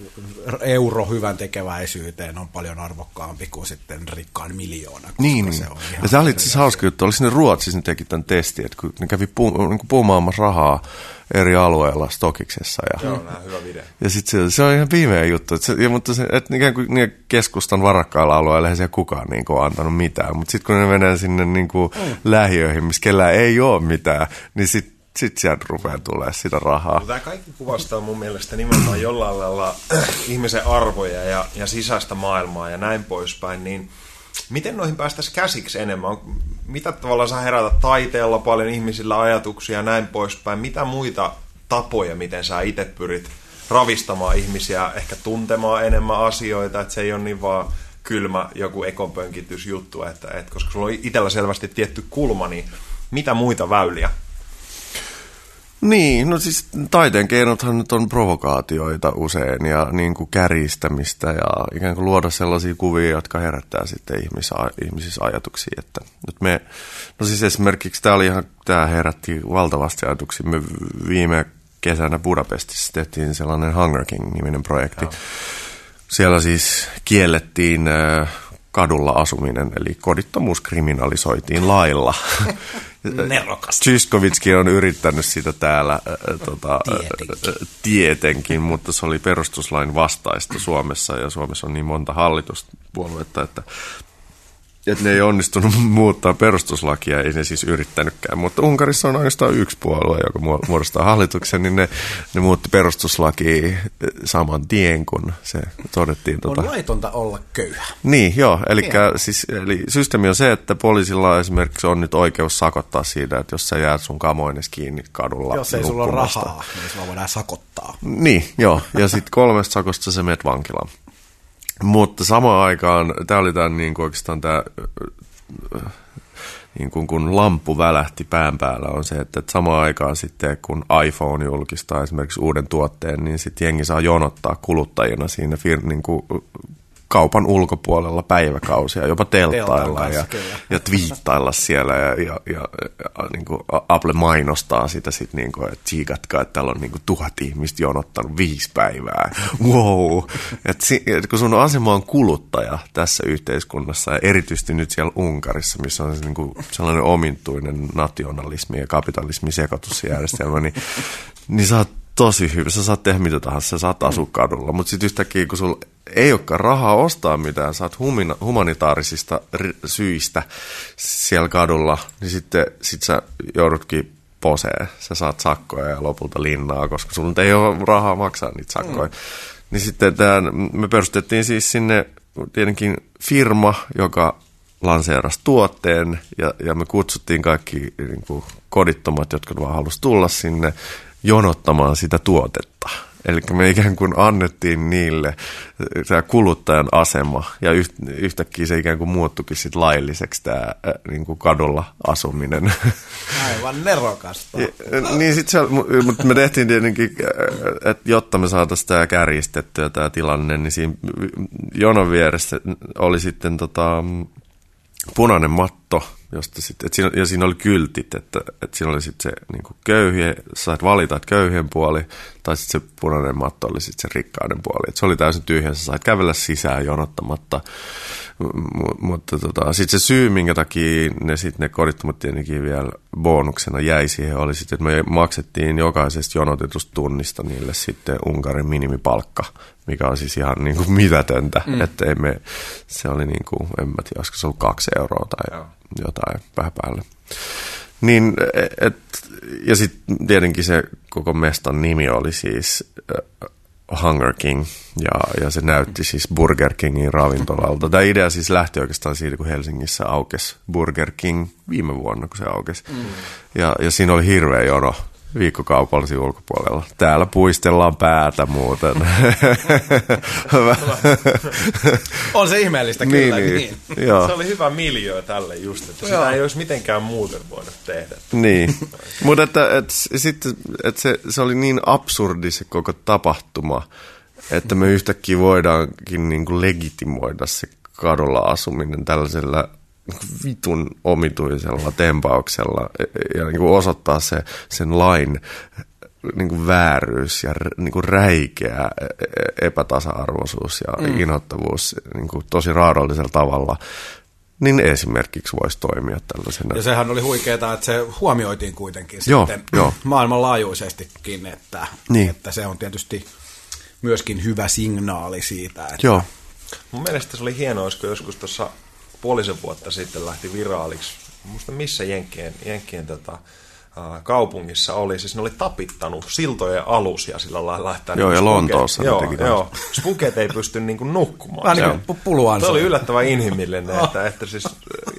euro hyvän tekeväisyyteen on paljon arvokkaampi kuin sitten rikkaan miljoona. Niin, se on ja se oli siis hauska juttu. Oli sinne Ruotsissa, ne teki tämän testin, että kun ne kävi pu, niin puumaamassa rahaa, eri alueilla Stokiksessa. Ja, Joo, hyvä video. Ja sitten se, se, on ihan viimeä juttu. Että se, ja, mutta se, että ikään kuin niin keskustan varakkailla alueilla ei siellä kukaan niin kuin, antanut mitään. Mutta sitten kun ne menee sinne niin kuin, mm. lähiöihin, missä kellään ei ole mitään, niin sitten sitten sieltä rupeaa tulee sitä rahaa. Tämä kaikki kuvastaa mun mielestä nimenomaan jollain lailla ihmisen arvoja ja, ja sisäistä maailmaa ja näin poispäin, niin miten noihin päästäisiin käsiksi enemmän? Mitä tavallaan sä herätät taiteella paljon ihmisillä ajatuksia ja näin poispäin? Mitä muita tapoja, miten sä itse pyrit ravistamaan ihmisiä, ehkä tuntemaan enemmän asioita, että se ei ole niin vaan kylmä joku ekonpönkitysjuttu, että, että koska sulla on itsellä selvästi tietty kulma, niin mitä muita väyliä niin, no siis taiteen keinothan nyt on provokaatioita usein ja niin kuin kärjistämistä ja ikään kuin luoda sellaisia kuvia, jotka herättää sitten ihmis, ihmisissä ajatuksia. Että, että me, no siis esimerkiksi tämä, oli ihan, tämä herätti valtavasti ajatuksia. Me viime kesänä Budapestissa tehtiin sellainen Hunger King-niminen projekti. Joo. Siellä siis kiellettiin äh, kadulla asuminen, eli kodittomuus kriminalisoitiin lailla. Nerokas. Tyskovitskin on yrittänyt sitä täällä äh, tota, tietenkin. tietenkin, mutta se oli perustuslain vastaista Suomessa, ja Suomessa on niin monta hallituspuoluetta, että että ne ei onnistunut muuttaa perustuslakia, ei ne siis yrittänytkään. Mutta Unkarissa on oikeastaan yksi puolue, joka muodostaa hallituksen, niin ne, ne muutti perustuslaki eh, saman tien, kun se todettiin. On tota... laitonta olla köyhä. Niin, joo. Eli, siis, eli systeemi on se, että poliisilla esimerkiksi on nyt oikeus sakottaa siitä, että jos sä jäät sun kamoines kiinni kadulla. Jos ei sulla ole rahaa, niin sulla voidaan sakottaa. Niin, joo. Ja sitten kolmesta sakosta se menet vankilaan. Mutta samaan aikaan, tämä oli tämän niin kuin oikeastaan tämä, niin kuin kun lamppu välähti pään päällä, on se, että, samaan aikaan sitten kun iPhone julkistaa esimerkiksi uuden tuotteen, niin sitten jengi saa jonottaa kuluttajina siinä niin kuin kaupan ulkopuolella päiväkausia, jopa telttailla ja, ja twiittailla siellä ja, ja, ja, ja niin kuin Apple mainostaa sitä sitten, niin kuin, että tsiikatkaa, että täällä on niin kuin tuhat ihmistä jonottanut viisi päivää. Wow! Et, si, et kun sun asema on kuluttaja tässä yhteiskunnassa ja erityisesti nyt siellä Unkarissa, missä on niin kuin sellainen omintuinen nationalismi ja kapitalismi sekoitusjärjestelmä, niin, niin sä oot tosi hyvä. Sä saat tehdä mitä tahansa, sä saat asua kadulla, mutta sitten yhtäkkiä kun sulla ei olekaan rahaa ostaa mitään, sä oot humina, humanitaarisista syistä siellä kadulla, niin sitten sit sä joudutkin posee. Sä saat sakkoja ja lopulta linnaa, koska sulla ei ole rahaa maksaa niitä sakkoja. Mm. Niin sitten tämän, me perustettiin siis sinne tietenkin firma, joka lanseerasi tuotteen ja, ja me kutsuttiin kaikki niin kuin kodittomat, jotka vaan halusivat tulla sinne jonottamaan sitä tuotetta. Eli me ikään kuin annettiin niille tämä kuluttajan asema ja yhtäkkiä se ikään kuin muuttukin sit lailliseksi tämä niin kuin kadulla asuminen. Aivan nerokasta. Ja, niin sit se, mutta me tehtiin tietenkin, että jotta me saataisiin tämä kärjistettyä tämä tilanne, niin siinä jonon vieressä oli sitten tota, punainen matto, josta sit, et siinä, ja siinä oli kyltit, että, että siinä oli sitten se niin köyhien, sait valita, että köyhien puoli, tai sitten se punainen matto oli sitten se rikkaiden puoli. Et se oli täysin tyhjä, sä sait kävellä sisään jonottamatta. M- mutta tota, sitten se syy, minkä takia ne, sit ne kodittomat tietenkin vielä bonuksena jäi siihen, oli sitten, että me maksettiin jokaisesta jonotetusta tunnista niille sitten Unkarin minimipalkka, mikä on siis ihan niin kuin mitätöntä. Mm. Että ei me, se oli niin kuin, en mä tiedä, olisiko se ollut kaksi euroa tai Joo. Jotain vähän päälle. Niin, et, ja sitten tietenkin se koko mestan nimi oli siis uh, Hunger King, ja, ja se näytti siis Burger Kingin ravintolalta. Tämä idea siis lähti oikeastaan siitä, kun Helsingissä aukesi Burger King viime vuonna, kun se aukesi. Mm. Ja, ja siinä oli hirveä jono viikkokaupallisen ulkopuolella. Täällä puistellaan päätä muuten. on se ihmeellistä kyllä. Niin, niin. niin. Joo. Se oli hyvä miljö tälle just, että sitä ei olisi mitenkään muuten voinut tehdä. Niin, mutta että, että, sitten, että se, se oli niin absurdi se koko tapahtuma, että me yhtäkkiä voidaankin niin kuin legitimoida se kadulla asuminen tällaisella vitun omituisella tempauksella ja niin kuin osoittaa se, sen lain niin kuin vääryys ja niin kuin räikeä epätasa-arvoisuus ja mm. inottavuus niin kuin tosi raadollisella tavalla, niin esimerkiksi voisi toimia tällaisena. Ja sehän oli huikeaa, että se huomioitiin kuitenkin joo, sitten jo. maailmanlaajuisestikin, että, niin. että se on tietysti myöskin hyvä signaali siitä. Että joo. Mun mielestä se oli hienoa, olisiko joskus tuossa puolisen vuotta sitten lähti viraaliksi. Muista missä Jenkkien, Jenkkien tota, kaupungissa oli, siis ne oli tapittanut siltojen alusia sillä lailla, että... Joo, ja Lontoossa joo, joo, spunket ei pysty niinku nukkumaan. Vähän niin kuin Se oli yllättävän inhimillinen, että, että siis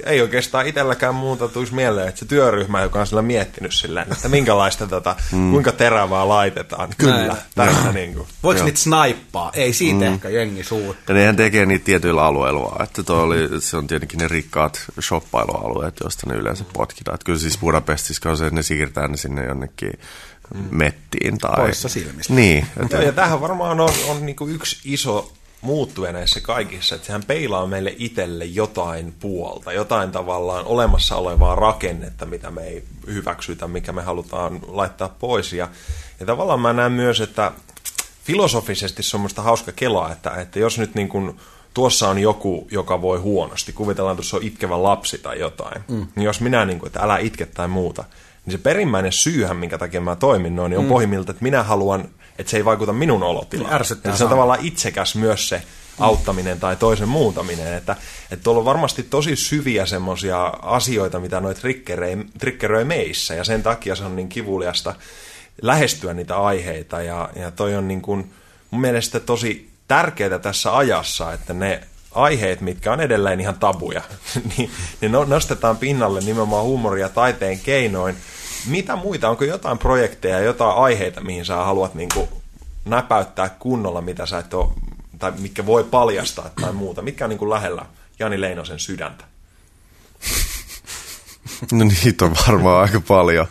ei oikeastaan itselläkään muuta tulisi mieleen, että se työryhmä, joka on sillä miettinyt sillä, että minkälaista, tota, mm. kuinka terävää laitetaan. Kyllä, tästä niin kuin. Voiko niitä snaippaa? Ei siitä mm. ehkä jengi suutta. Ja nehän tekee niitä tietyillä alueilla että toi oli, se on tietenkin ne rikkaat shoppailualueet, joista ne yleensä potkitaan. Että kyllä siis Budapestissa on se, että ne siirtää ne sinne jonnekin mettiin. Tai... Poissa silmistä. Niin. Että... Ja, ja tämähän varmaan on, on niin kuin yksi iso muuttuja näissä kaikissa, että sehän peilaa meille itselle jotain puolta, jotain tavallaan olemassa olevaa rakennetta, mitä me ei hyväksytä, mikä me halutaan laittaa pois. Ja, ja tavallaan mä näen myös, että filosofisesti se on musta hauska kelaa, että, että jos nyt niin kuin tuossa on joku, joka voi huonosti, kuvitellaan, että tuossa on itkevä lapsi tai jotain, mm. niin jos minä, niin kuin, että älä itke tai muuta, niin se perimmäinen syyhän, minkä takia mä toimin noin, niin on mm. pohjimmilta, että minä haluan, että se ei vaikuta minun olotilaan. Niin se on tavallaan itsekäs myös se auttaminen tai toisen muutaminen. Että, että tuolla on varmasti tosi syviä semmoisia asioita, mitä noit triggeröi meissä, ja sen takia se on niin kivuliasta lähestyä niitä aiheita, ja, ja toi on niin kuin, mun mielestä tosi tärkeää tässä ajassa, että ne aiheet, mitkä on edelleen ihan tabuja, niin, niin nostetaan pinnalle nimenomaan huumoria taiteen keinoin. Mitä muita, onko jotain projekteja, jotain aiheita, mihin sä haluat niin kuin näpäyttää kunnolla, mitä sä et ole, tai mitkä voi paljastaa tai muuta? Mitkä on niin kuin lähellä Jani Leinosen sydäntä? No niitä on varmaan aika paljon.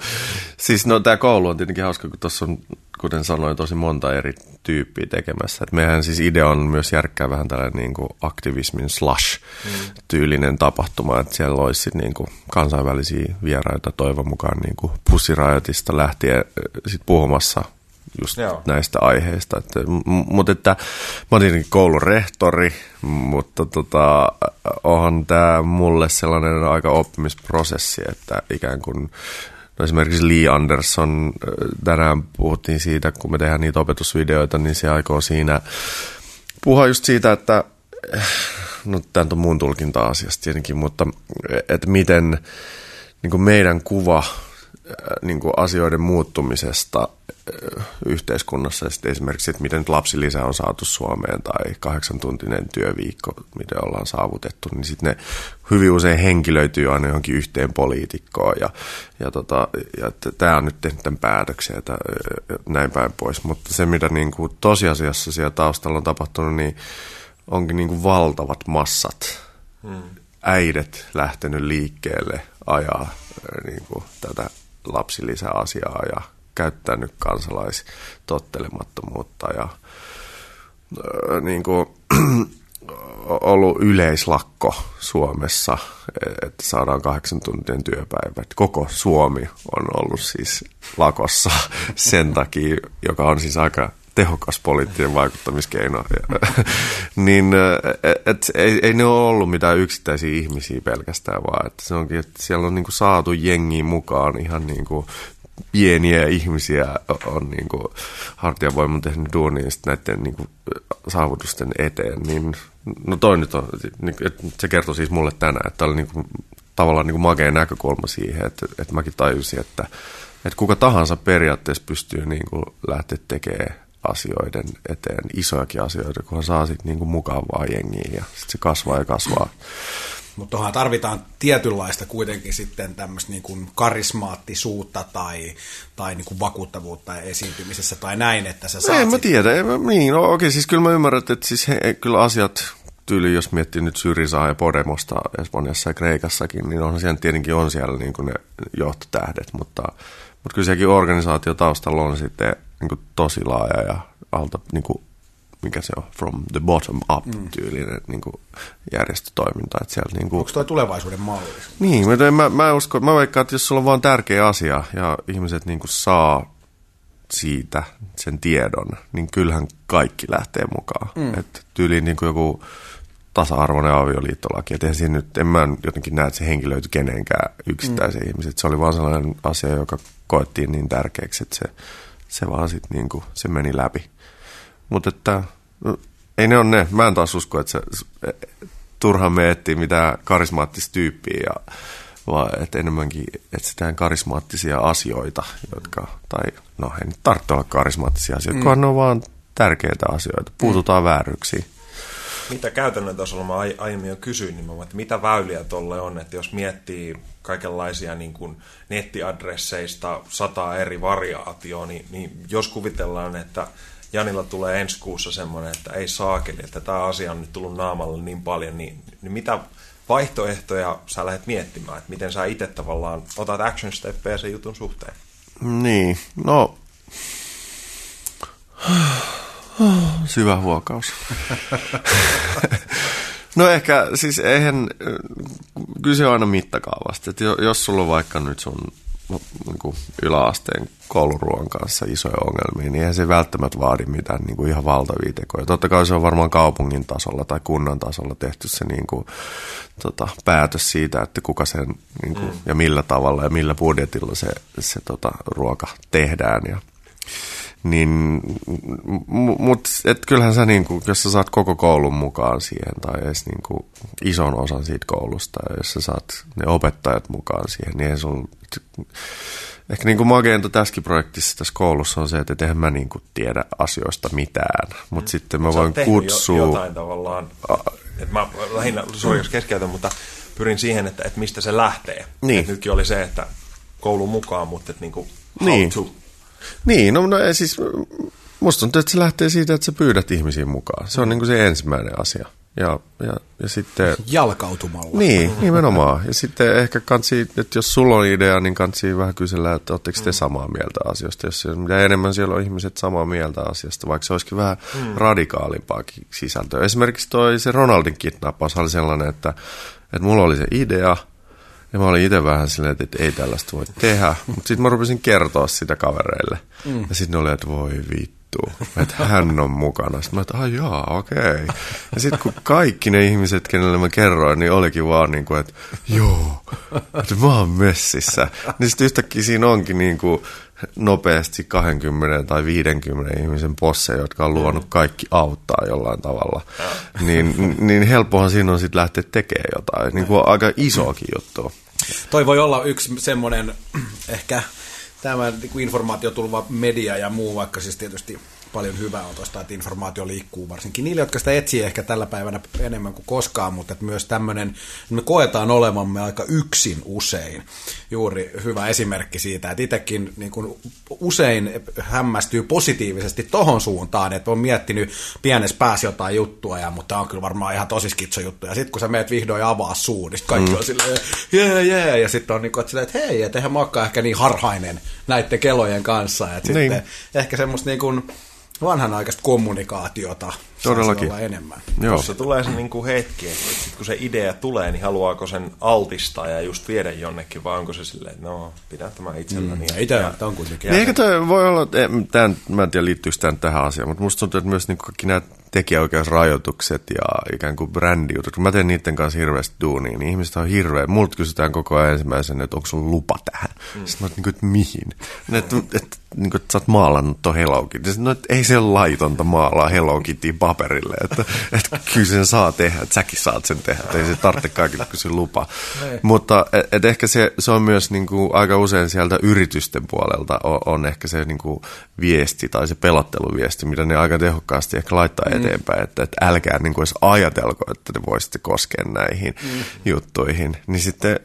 Siis no tämä koulu on tietenkin hauska, kun tuossa on, kuten sanoin, tosi monta eri tyyppiä tekemässä. Et meidän siis idea on myös järkkää vähän tällainen niin kuin aktivismin slash-tyylinen mm. tapahtuma, että siellä olisi niin kuin kansainvälisiä vieraita toivon mukaan niin kuin pussirajatista lähtien sit puhumassa just Joo. näistä aiheista. Että, mutta että mä olen tietenkin koulun rehtori, mutta tota, onhan tämä mulle sellainen aika oppimisprosessi, että ikään kuin No esimerkiksi Lee Anderson, tänään puhuttiin siitä, kun me tehdään niitä opetusvideoita, niin se aikoo siinä puhua just siitä, että no tämä on mun tulkinta asiasta tietenkin, mutta että miten niin kuin meidän kuva niin kuin asioiden muuttumisesta yhteiskunnassa ja sitten esimerkiksi, että miten lapsilisä on saatu Suomeen tai kahdeksan tuntinen työviikko, miten ollaan saavutettu, niin sitten ne hyvin usein henkilöityy aina johonkin yhteen poliitikkoon ja, ja, tota, ja tämä on nyt tehnyt tämän päätöksen ja, ja näin päin pois. Mutta se, mitä niin kuin tosiasiassa siellä taustalla on tapahtunut, niin onkin niin kuin valtavat massat hmm. äidet lähtenyt liikkeelle ajaa niin kuin tätä lapsilisäasiaa ja käyttänyt kansalaistottelemattomuutta ja niin kuin, ollut yleislakko Suomessa, että saadaan kahdeksan tuntien työpäivä. Koko Suomi on ollut siis lakossa sen takia, joka on siis aika tehokas poliittinen vaikuttamiskeino. niin et, ei, ei ne ole ollut mitään yksittäisiä ihmisiä pelkästään, vaan että se onkin, että siellä on niinku saatu jengiin mukaan ihan niinku pieniä ihmisiä on niin kuin, hartiavoiman tehnyt duunia näiden niin kuin, saavutusten eteen, niin no toi nyt on, niin, että se kertoi siis mulle tänään, että oli niin tavallaan niin kuin makea näkökulma siihen, että, että mäkin tajusin, että, että kuka tahansa periaatteessa pystyy niin kuin, lähteä tekemään asioiden eteen, isojakin asioita, kunhan saa sitten niin kuin mukavaa jengiä ja sitten se kasvaa ja kasvaa. Mutta tuohon tarvitaan tietynlaista kuitenkin sitten tämmöistä niin kuin karismaattisuutta tai, tai niin kuin vakuuttavuutta esiintymisessä tai näin, että sä saat... En mä tiedä, en mä, niin, no, okei, siis kyllä mä ymmärrän, että siis he, kyllä asiat tyyli, jos miettii nyt Syrizaa ja Podemosta Espanjassa ja Kreikassakin, niin onhan siellä tietenkin on siellä niin kuin ne johtotähdet, mutta, mutta kyllä sekin organisaatio taustalla on sitten niin kuin tosi laaja ja alta niin kuin mikä se on, from the bottom up mm. tyylinen niin kuin järjestötoiminta. Että sieltä, niin kuin, Onko tuo tulevaisuuden malli? Niin, mä, mä, mä, uskon, mä veikkaan, että jos sulla on vaan tärkeä asia ja ihmiset niin kuin saa siitä sen tiedon, niin kyllähän kaikki lähtee mukaan. Mm. Että tyyliin niin kuin joku tasa-arvoinen avioliittolaki. Että siinä nyt, en mä jotenkin näe, että se henkilöity kenenkään yksittäisen mm. ihmisen. Se oli vaan sellainen asia, joka koettiin niin tärkeäksi, että se, se vaan sitten niin kuin, se meni läpi. Mutta että ei ne ole ne. Mä en taas usko, että se turhaan me etsii mitään karismaattista tyyppiä, ja, vaan että enemmänkin etsitään karismaattisia asioita, jotka, tai no ei nyt tarvitse olla karismaattisia asioita, mm. kunhan ne on vaan tärkeitä asioita. Puututaan mm. vääryyksiin. Mitä käytännön tasolla mä aiemmin jo kysyin, niin mä, että mitä väyliä tuolle on, että jos miettii kaikenlaisia niin kuin nettiadresseista sataa eri variaatioa, niin, niin jos kuvitellaan, että Janilla tulee ensi kuussa semmoinen, että ei saakeli, että tämä asia on nyt tullut naamalle niin paljon, niin, niin mitä vaihtoehtoja sä lähdet miettimään, että miten sä itse tavallaan otat action steppeja sen jutun suhteen? Niin, no syvä huokaus. no ehkä, siis eihän, kyse on aina mittakaavasta, että jos sulla on vaikka nyt sun niin kuin yläasteen kouluruoan kanssa isoja ongelmia, niin eihän se välttämättä vaadi mitään niin kuin ihan valtavia tekoja. Totta kai se on varmaan kaupungin tasolla tai kunnan tasolla tehty se niin kuin, tota, päätös siitä, että kuka sen niin kuin, mm. ja millä tavalla ja millä budjetilla se, se tota, ruoka tehdään. Ja, niin, mutta et kyllähän sä, niin kuin, jos sä saat koko koulun mukaan siihen, tai edes niin kuin, ison osan siitä koulusta, ja jos sä saat ne opettajat mukaan siihen, niin ei sun... Ehkä niin kuin magenta tässäkin projektissa tässä koulussa on se, että eihän mä niin kuin tiedä asioista mitään, mutta mm. sitten mä voin kutsua... Jo, jotain tavallaan, että mä lähinnä, sori jos keskeytän, mutta pyrin siihen, että, että mistä se lähtee. Niin. Et nytkin oli se, että koulun mukaan, mutta että niin kuin how niin. to niin, no, no siis musta tuntuu, että se lähtee siitä, että sä pyydät ihmisiä mukaan. Se on niin kuin se ensimmäinen asia. Ja, ja, ja sitten... Jalkautumalla. Niin, nimenomaan. Ja sitten ehkä kansi, että jos sulla on idea, niin kansi vähän kysellä, että oletteko te mm. samaa mieltä asiasta. Jos mitä enemmän siellä on ihmiset samaa mieltä asiasta, vaikka se olisikin vähän mm. radikaalimpaakin sisältöä. Esimerkiksi toi se Ronaldin kidnappaus oli sellainen, että, että mulla oli se idea, ja mä olin itse vähän silleen, että ei tällaista voi tehdä. Mutta sitten mä rupesin kertoa sitä kavereille. Mm. Ja sitten ne oli, että voi vittu, että hän on mukana. Sitten mä että ai jaa, okei. Okay. Ja sitten kun kaikki ne ihmiset, kenelle mä kerroin, niin olikin vaan niin kuin, että joo, että mä oon messissä. Niin sitten yhtäkkiä siinä onkin niin kuin, nopeasti 20 tai 50 ihmisen posse, jotka on luonut mm. kaikki auttaa jollain tavalla, niin, niin helppohan siinä on sitten lähteä tekemään jotain, niin kuin aika isoakin juttu. Toi voi olla yksi semmoinen ehkä tämä niin informaatio tuleva media ja muu, vaikka siis tietysti paljon hyvää on tuosta, että informaatio liikkuu varsinkin niille, jotka sitä etsii ehkä tällä päivänä enemmän kuin koskaan, mutta että myös tämmöinen, me koetaan olevamme aika yksin usein. Juuri hyvä esimerkki siitä, että itsekin niin kuin usein hämmästyy positiivisesti tohon suuntaan, että on miettinyt pienessä päässä jotain juttua, ja, mutta on kyllä varmaan ihan tosi skitso juttu. Ja sitten kun sä meet vihdoin avaa suun, niin kaikki mm. on silleen, jee, jee, ja sitten on niin kuin, että, silleen, että hei, että eihän mä ehkä niin harhainen näiden kelojen kanssa. Että niin. sitten ehkä semmoista niin kuin, vanhanaikaista kommunikaatiota Todellakin. olla enemmän. Joo. Tuossa tulee se niin kuin hetki, että sit kun se idea tulee, niin haluaako sen altistaa ja just viedä jonnekin, vai onko se silleen, että no, pidä tämä itselläni. Mm, itse on kuitenkin. Niin, eikö toi voi olla, tämän, mä en tiedä liittyykö tämän tähän asiaan, mutta musta tuntuu, että myös niin kaikki nämä tekijäoikeusrajoitukset ja ikään kuin brändijutut. Kun mä teen niiden kanssa hirveästi duunia, niin ihmiset on hirveä. Multa kysytään koko ajan ensimmäisenä, että onko sun lupa tähän. Mm. Sitten mä oon, niin että mihin? Että, että, että, niin kuin, että sä oot maalannut tuon Hello Kitty. No, että ei se ole laitonta maalaa Hello Kitty paperille. Että, että kyllä sen saa tehdä, että säkin saat sen tehdä. Että ei se tarvitse kaikille kysyä lupa. Niin. Mutta et, et ehkä se, se on myös niin kuin, aika usein sieltä yritysten puolelta on, on ehkä se niin kuin, viesti tai se pelotteluviesti, mitä ne aika tehokkaasti ehkä laittaa mm. eteenpäin, että, että älkää niin kuin edes ajatelko, että te voisitte koskea näihin mm. juttuihin. Niin sitten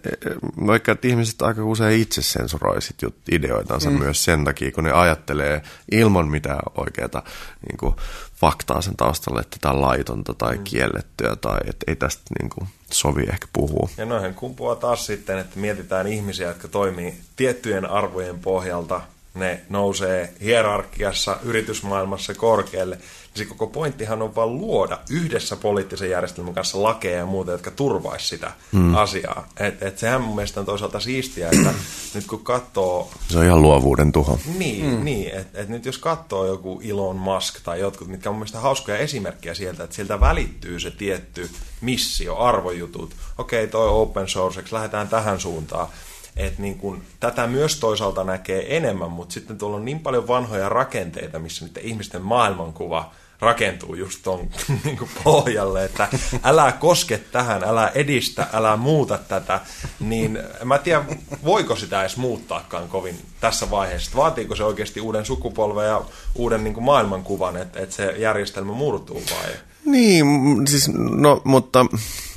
vaikka että ihmiset aika usein itse sensuroisit ideoitansa mm. myös sen takia, kun ne ajattelee ilman mitään oikeaa niin kuin, faktaa sen taustalle, että tämä on laitonta tai mm. kiellettyä tai että ei tästä niin kuin, sovi ehkä puhua. Ja noihin kumpuaa taas sitten, että mietitään ihmisiä, jotka toimii tiettyjen arvojen pohjalta – ne nousee hierarkiassa yritysmaailmassa korkealle, niin se koko pointtihan on vaan luoda yhdessä poliittisen järjestelmän kanssa lakeja ja muuta, jotka turvaisi sitä mm. asiaa. Et, et sehän mun mielestä on toisaalta siistiä, että nyt kun katsoo... Se on ihan luovuuden tuho. Niin, mm. niin että et nyt jos katsoo joku Elon Musk tai jotkut, mitkä on mun mielestä hauskoja esimerkkejä sieltä, että sieltä välittyy se tietty missio, arvojutut. Okei, okay, toi open source, lähdetään tähän suuntaan että niin kun, tätä myös toisaalta näkee enemmän, mutta sitten tuolla on niin paljon vanhoja rakenteita, missä niiden ihmisten maailmankuva rakentuu just ton niin kuin pohjalle, että älä koske tähän, älä edistä, älä muuta tätä, niin mä tiedän, voiko sitä edes muuttaakaan kovin tässä vaiheessa. Vaatiiko se oikeasti uuden sukupolven ja uuden niin kuin maailmankuvan, että, että se järjestelmä murtuu vai? Niin, siis, no, mutta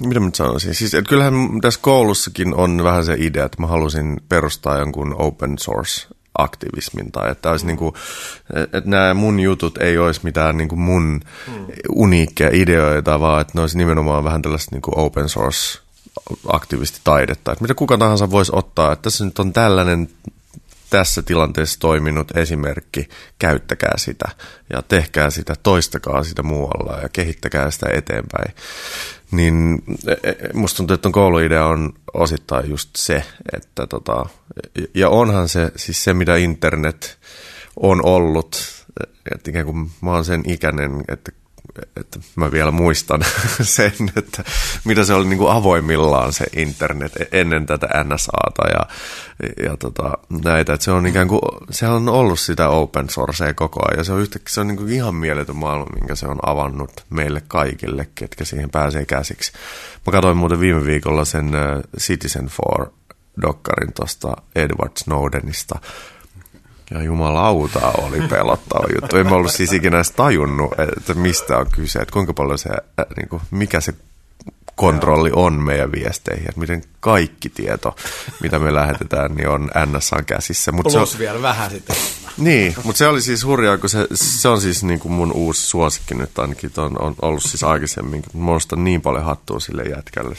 mitä mä nyt sanoisin? Siis, että kyllähän tässä koulussakin on vähän se idea, että mä halusin perustaa jonkun open source aktivismin tai että, olisi mm. niin kuin, että nämä mun jutut ei olisi mitään niin kuin mun mm. uniikkeja ideoita, vaan että ne olisi nimenomaan vähän tällaista niin kuin open source aktivistitaidetta, että mitä kuka tahansa voisi ottaa, että tässä nyt on tällainen tässä tilanteessa toiminut esimerkki, käyttäkää sitä ja tehkää sitä, toistakaa sitä muualla ja kehittäkää sitä eteenpäin. Niin e, e, musta tuntuu, että kouluidea on osittain just se, että tota, ja onhan se siis se, mitä internet on ollut, että ikään kuin mä oon sen ikäinen, että että mä vielä muistan sen, että mitä se oli niin kuin avoimillaan se internet ennen tätä NSAta ja, ja tota, näitä. Että se on ikään kuin, se on ollut sitä open sourcea koko ajan ja se on yhtäkkiä se on niin kuin ihan mieletön maailma, minkä se on avannut meille kaikille, ketkä siihen pääsee käsiksi. Mä katsoin muuten viime viikolla sen Citizen for dokkarin tuosta Edward Snowdenista, ja jumalauta oli pelottava juttu. En mä ollut siis ikinä edes tajunnut, että mistä on kyse, että kuinka paljon se, niin kuin, mikä se kontrolli on meidän viesteihin, että miten kaikki tieto, mitä me lähetetään, niin on NSAn käsissä. Mut Plus se on, vielä vähän sitten. Niin, mutta se oli siis hurjaa, kun se, se on siis niin kuin mun uusi suosikki nyt ainakin, on, on ollut siis aikaisemmin. Musta niin paljon hattua sille jätkälle.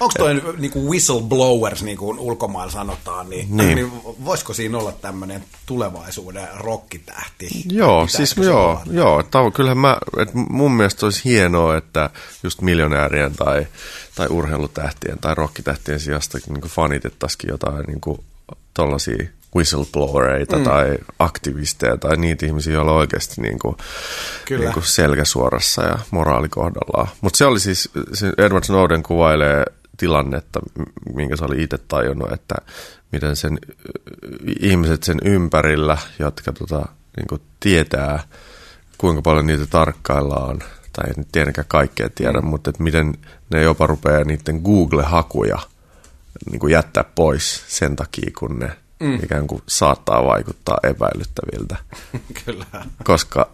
Onko toi Et, niin kuin whistleblowers, niin kuin ulkomailla sanotaan, niin, niin. niin voisiko siinä olla tämmöinen tulevaisuuden rokkitähti? Joo, siis joo, joo tav- kyllähän mä, et mun mielestä olisi hienoa, että just miljonäärien tai, tai urheilutähtien tai rokkitähtien sijasta niin fanitettaisikin jotain niin kuin, tollaisia whistleblowereita mm. tai aktivisteja tai niitä ihmisiä, joilla on oikeasti niin kuin, niin kuin selkäsuorassa ja moraali kohdallaan. Mutta se oli siis, se Edward Snowden kuvailee tilannetta, minkä se oli itse tajunnut, että miten sen ihmiset sen ympärillä, jotka tota, niin kuin tietää, kuinka paljon niitä tarkkaillaan, tai ei nyt tietenkään kaikkea tiedä, mm. mutta että miten ne jopa rupeaa niiden Google-hakuja niin kuin jättää pois sen takia, kun ne mm. ikään kuin saattaa vaikuttaa epäilyttäviltä. Kyllä. Koska,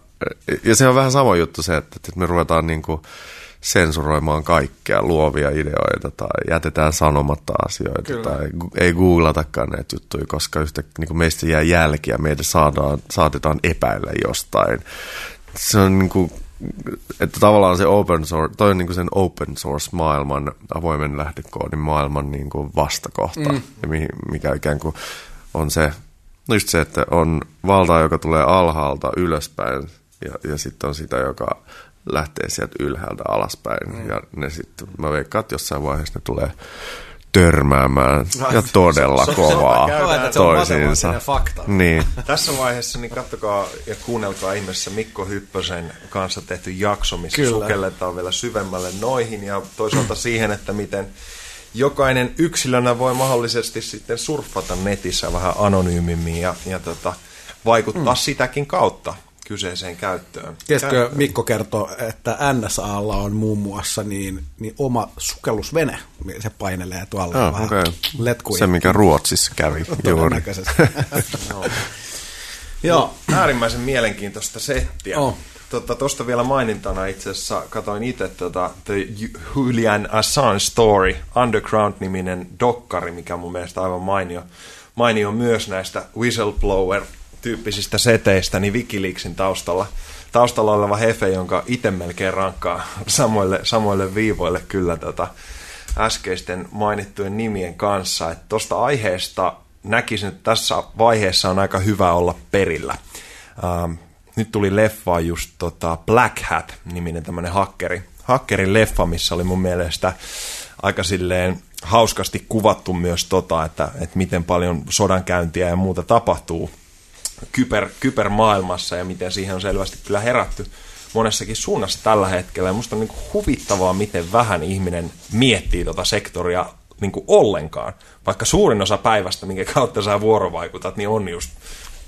ja se on vähän sama juttu se, että, että me ruvetaan niin kuin sensuroimaan kaikkea, luovia ideoita tai jätetään sanomatta asioita Kyllä. tai ei googlatakaan näitä juttuja, koska yhtä, niin kuin meistä jää jälkiä, meitä saadaan, saatetaan epäillä jostain. Se on niin kuin, että tavallaan se open source, toi on niin kuin sen open source maailman, avoimen lähdekoodin maailman niin kuin vastakohta, mm. ja mikä ikään kuin on se, no just se, että on valtaa, joka tulee alhaalta ylöspäin, ja, ja sitten on sitä, joka lähtee sieltä ylhäältä alaspäin. Mm. Ja ne sitten, mä veikkaan, että jossain vaiheessa ne tulee törmäämään no, ja todella se, kovaa se, toisiinsa. Fakta. Niin. Tässä vaiheessa niin kattokaa ja kuunnelkaa ihmeessä Mikko Hyppösen kanssa tehty jakso, missä Kyllä. sukelletaan vielä syvemmälle noihin ja toisaalta siihen, että miten jokainen yksilönä voi mahdollisesti sitten surffata netissä vähän anonyymimmin ja, ja tota, vaikuttaa mm. sitäkin kautta kyseiseen käyttöön. Tiesitkö, Mikko kertoo, että NSAlla on muun muassa niin, niin oma sukellusvene. Se painelee tuolla oh, vähän okay. letkuja. Se, mikä Ruotsissa kävi juuri. Joo. Äärimmäisen mielenkiintoista settiä. Oh. Tuosta tota, vielä mainintana itse asiassa katoin itse tota, The Julian Assange Story, Underground-niminen dokkari, mikä mun mielestä aivan mainio, mainio myös näistä whistleblower tyyppisistä seteistä, niin Wikileaksin taustalla, taustalla oleva hefe, jonka itse melkein rankkaa samoille, samoille viivoille kyllä tota, äskeisten mainittujen nimien kanssa. Tuosta aiheesta näkisin, että tässä vaiheessa on aika hyvä olla perillä. Ähm, nyt tuli leffa just tota Black Hat-niminen tämmöinen hakkeri, hakkerin leffa, missä oli mun mielestä aika silleen hauskasti kuvattu myös tota, että, että miten paljon sodankäyntiä ja muuta tapahtuu kyber, kybermaailmassa ja miten siihen on selvästi kyllä herätty monessakin suunnassa tällä hetkellä. Ja musta on niin huvittavaa, miten vähän ihminen miettii tota sektoria niin ollenkaan. Vaikka suurin osa päivästä, minkä kautta sä vuorovaikutat, niin on just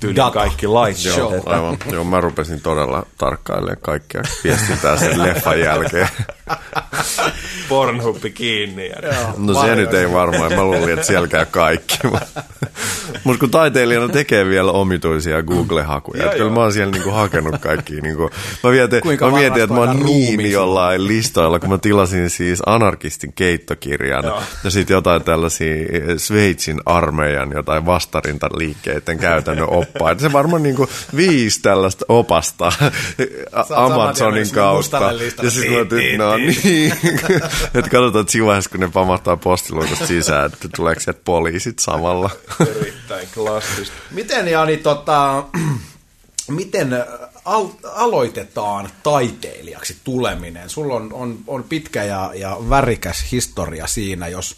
tyyli Data. kaikki light Joo, että... aivan. Joo, mä rupesin todella tarkkailemaan kaikkea viestintää sen leffan jälkeen. Pornhubi kiinni. Ja... Joo, no se nyt ei varmaan, mä luulin, että siellä käy kaikki. Mutta kun taiteilijana tekee vielä omituisia Google-hakuja, että kyllä mä oon siellä niinku hakenut kaikki. Niinku, mä, mietin, mä mietin, että mä oon niin jollain listoilla, kun mä tilasin siis anarkistin keittokirjan Joo. ja sitten jotain tällaisia Sveitsin armeijan jotain vastarintaliikkeiden käytännön oppaita. Se varmaan niinku viisi tällaista opasta Amazonin kautta. Ja sitten mä ajattelin, no niin. että katsotaan, että siinä vaiheessa, kun ne pamahtaa postiluukosta sisään, että tuleeko sieltä poliisit samalla. Erittäin klassista. Miten, Jani, tota, miten al- aloitetaan taiteilijaksi tuleminen? Sulla on, on, on pitkä ja, ja värikäs historia siinä, jos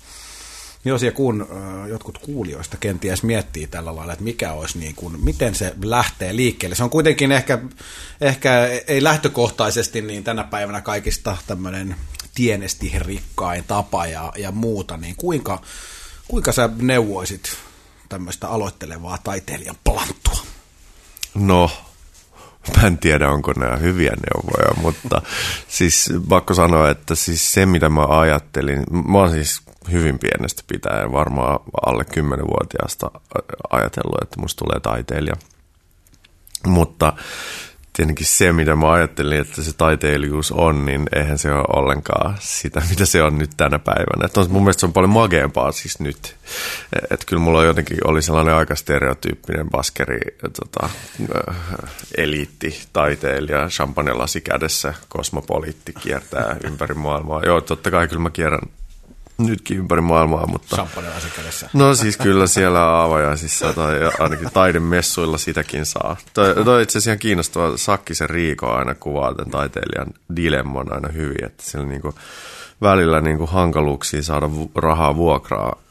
jos ja kun jotkut kuulijoista kenties miettii tällä lailla, että mikä olisi niin kuin, miten se lähtee liikkeelle. Se on kuitenkin ehkä, ehkä ei lähtökohtaisesti niin tänä päivänä kaikista tämmöinen tienesti rikkain tapa ja, ja muuta, niin kuinka, kuinka sä neuvoisit tämmöistä aloittelevaa taiteilijan planttua? No, mä en tiedä, onko nämä hyviä neuvoja, mutta siis pakko sanoa, että siis se, mitä mä ajattelin, mä oon siis hyvin pienestä pitäen, varmaan alle 10-vuotiaasta ajatellut, että musta tulee taiteilija. Mutta tietenkin se, mitä mä ajattelin, että se taiteilijuus on, niin eihän se ole ollenkaan sitä, mitä se on nyt tänä päivänä. Että on, mun mielestä se on paljon mageempaa siis nyt. Että kyllä mulla jotenkin oli sellainen aika stereotyyppinen baskeri, tota, äh, eliitti, taiteilija, champagne-lasi kädessä, kosmopoliitti kiertää ympäri maailmaa. Joo, totta kai kyllä mä kierrän nytkin ympäri maailmaa, mutta... Champagne No siis kyllä siellä avajaisissa tai ainakin taidemessuilla sitäkin saa. Toi, toi itse asiassa ihan kiinnostava. Sakkisen Riiko aina kuvaa tämän taiteilijan dilemman aina hyvin, että siellä niinku välillä niinku hankaluuksia saada rahaa vuokraa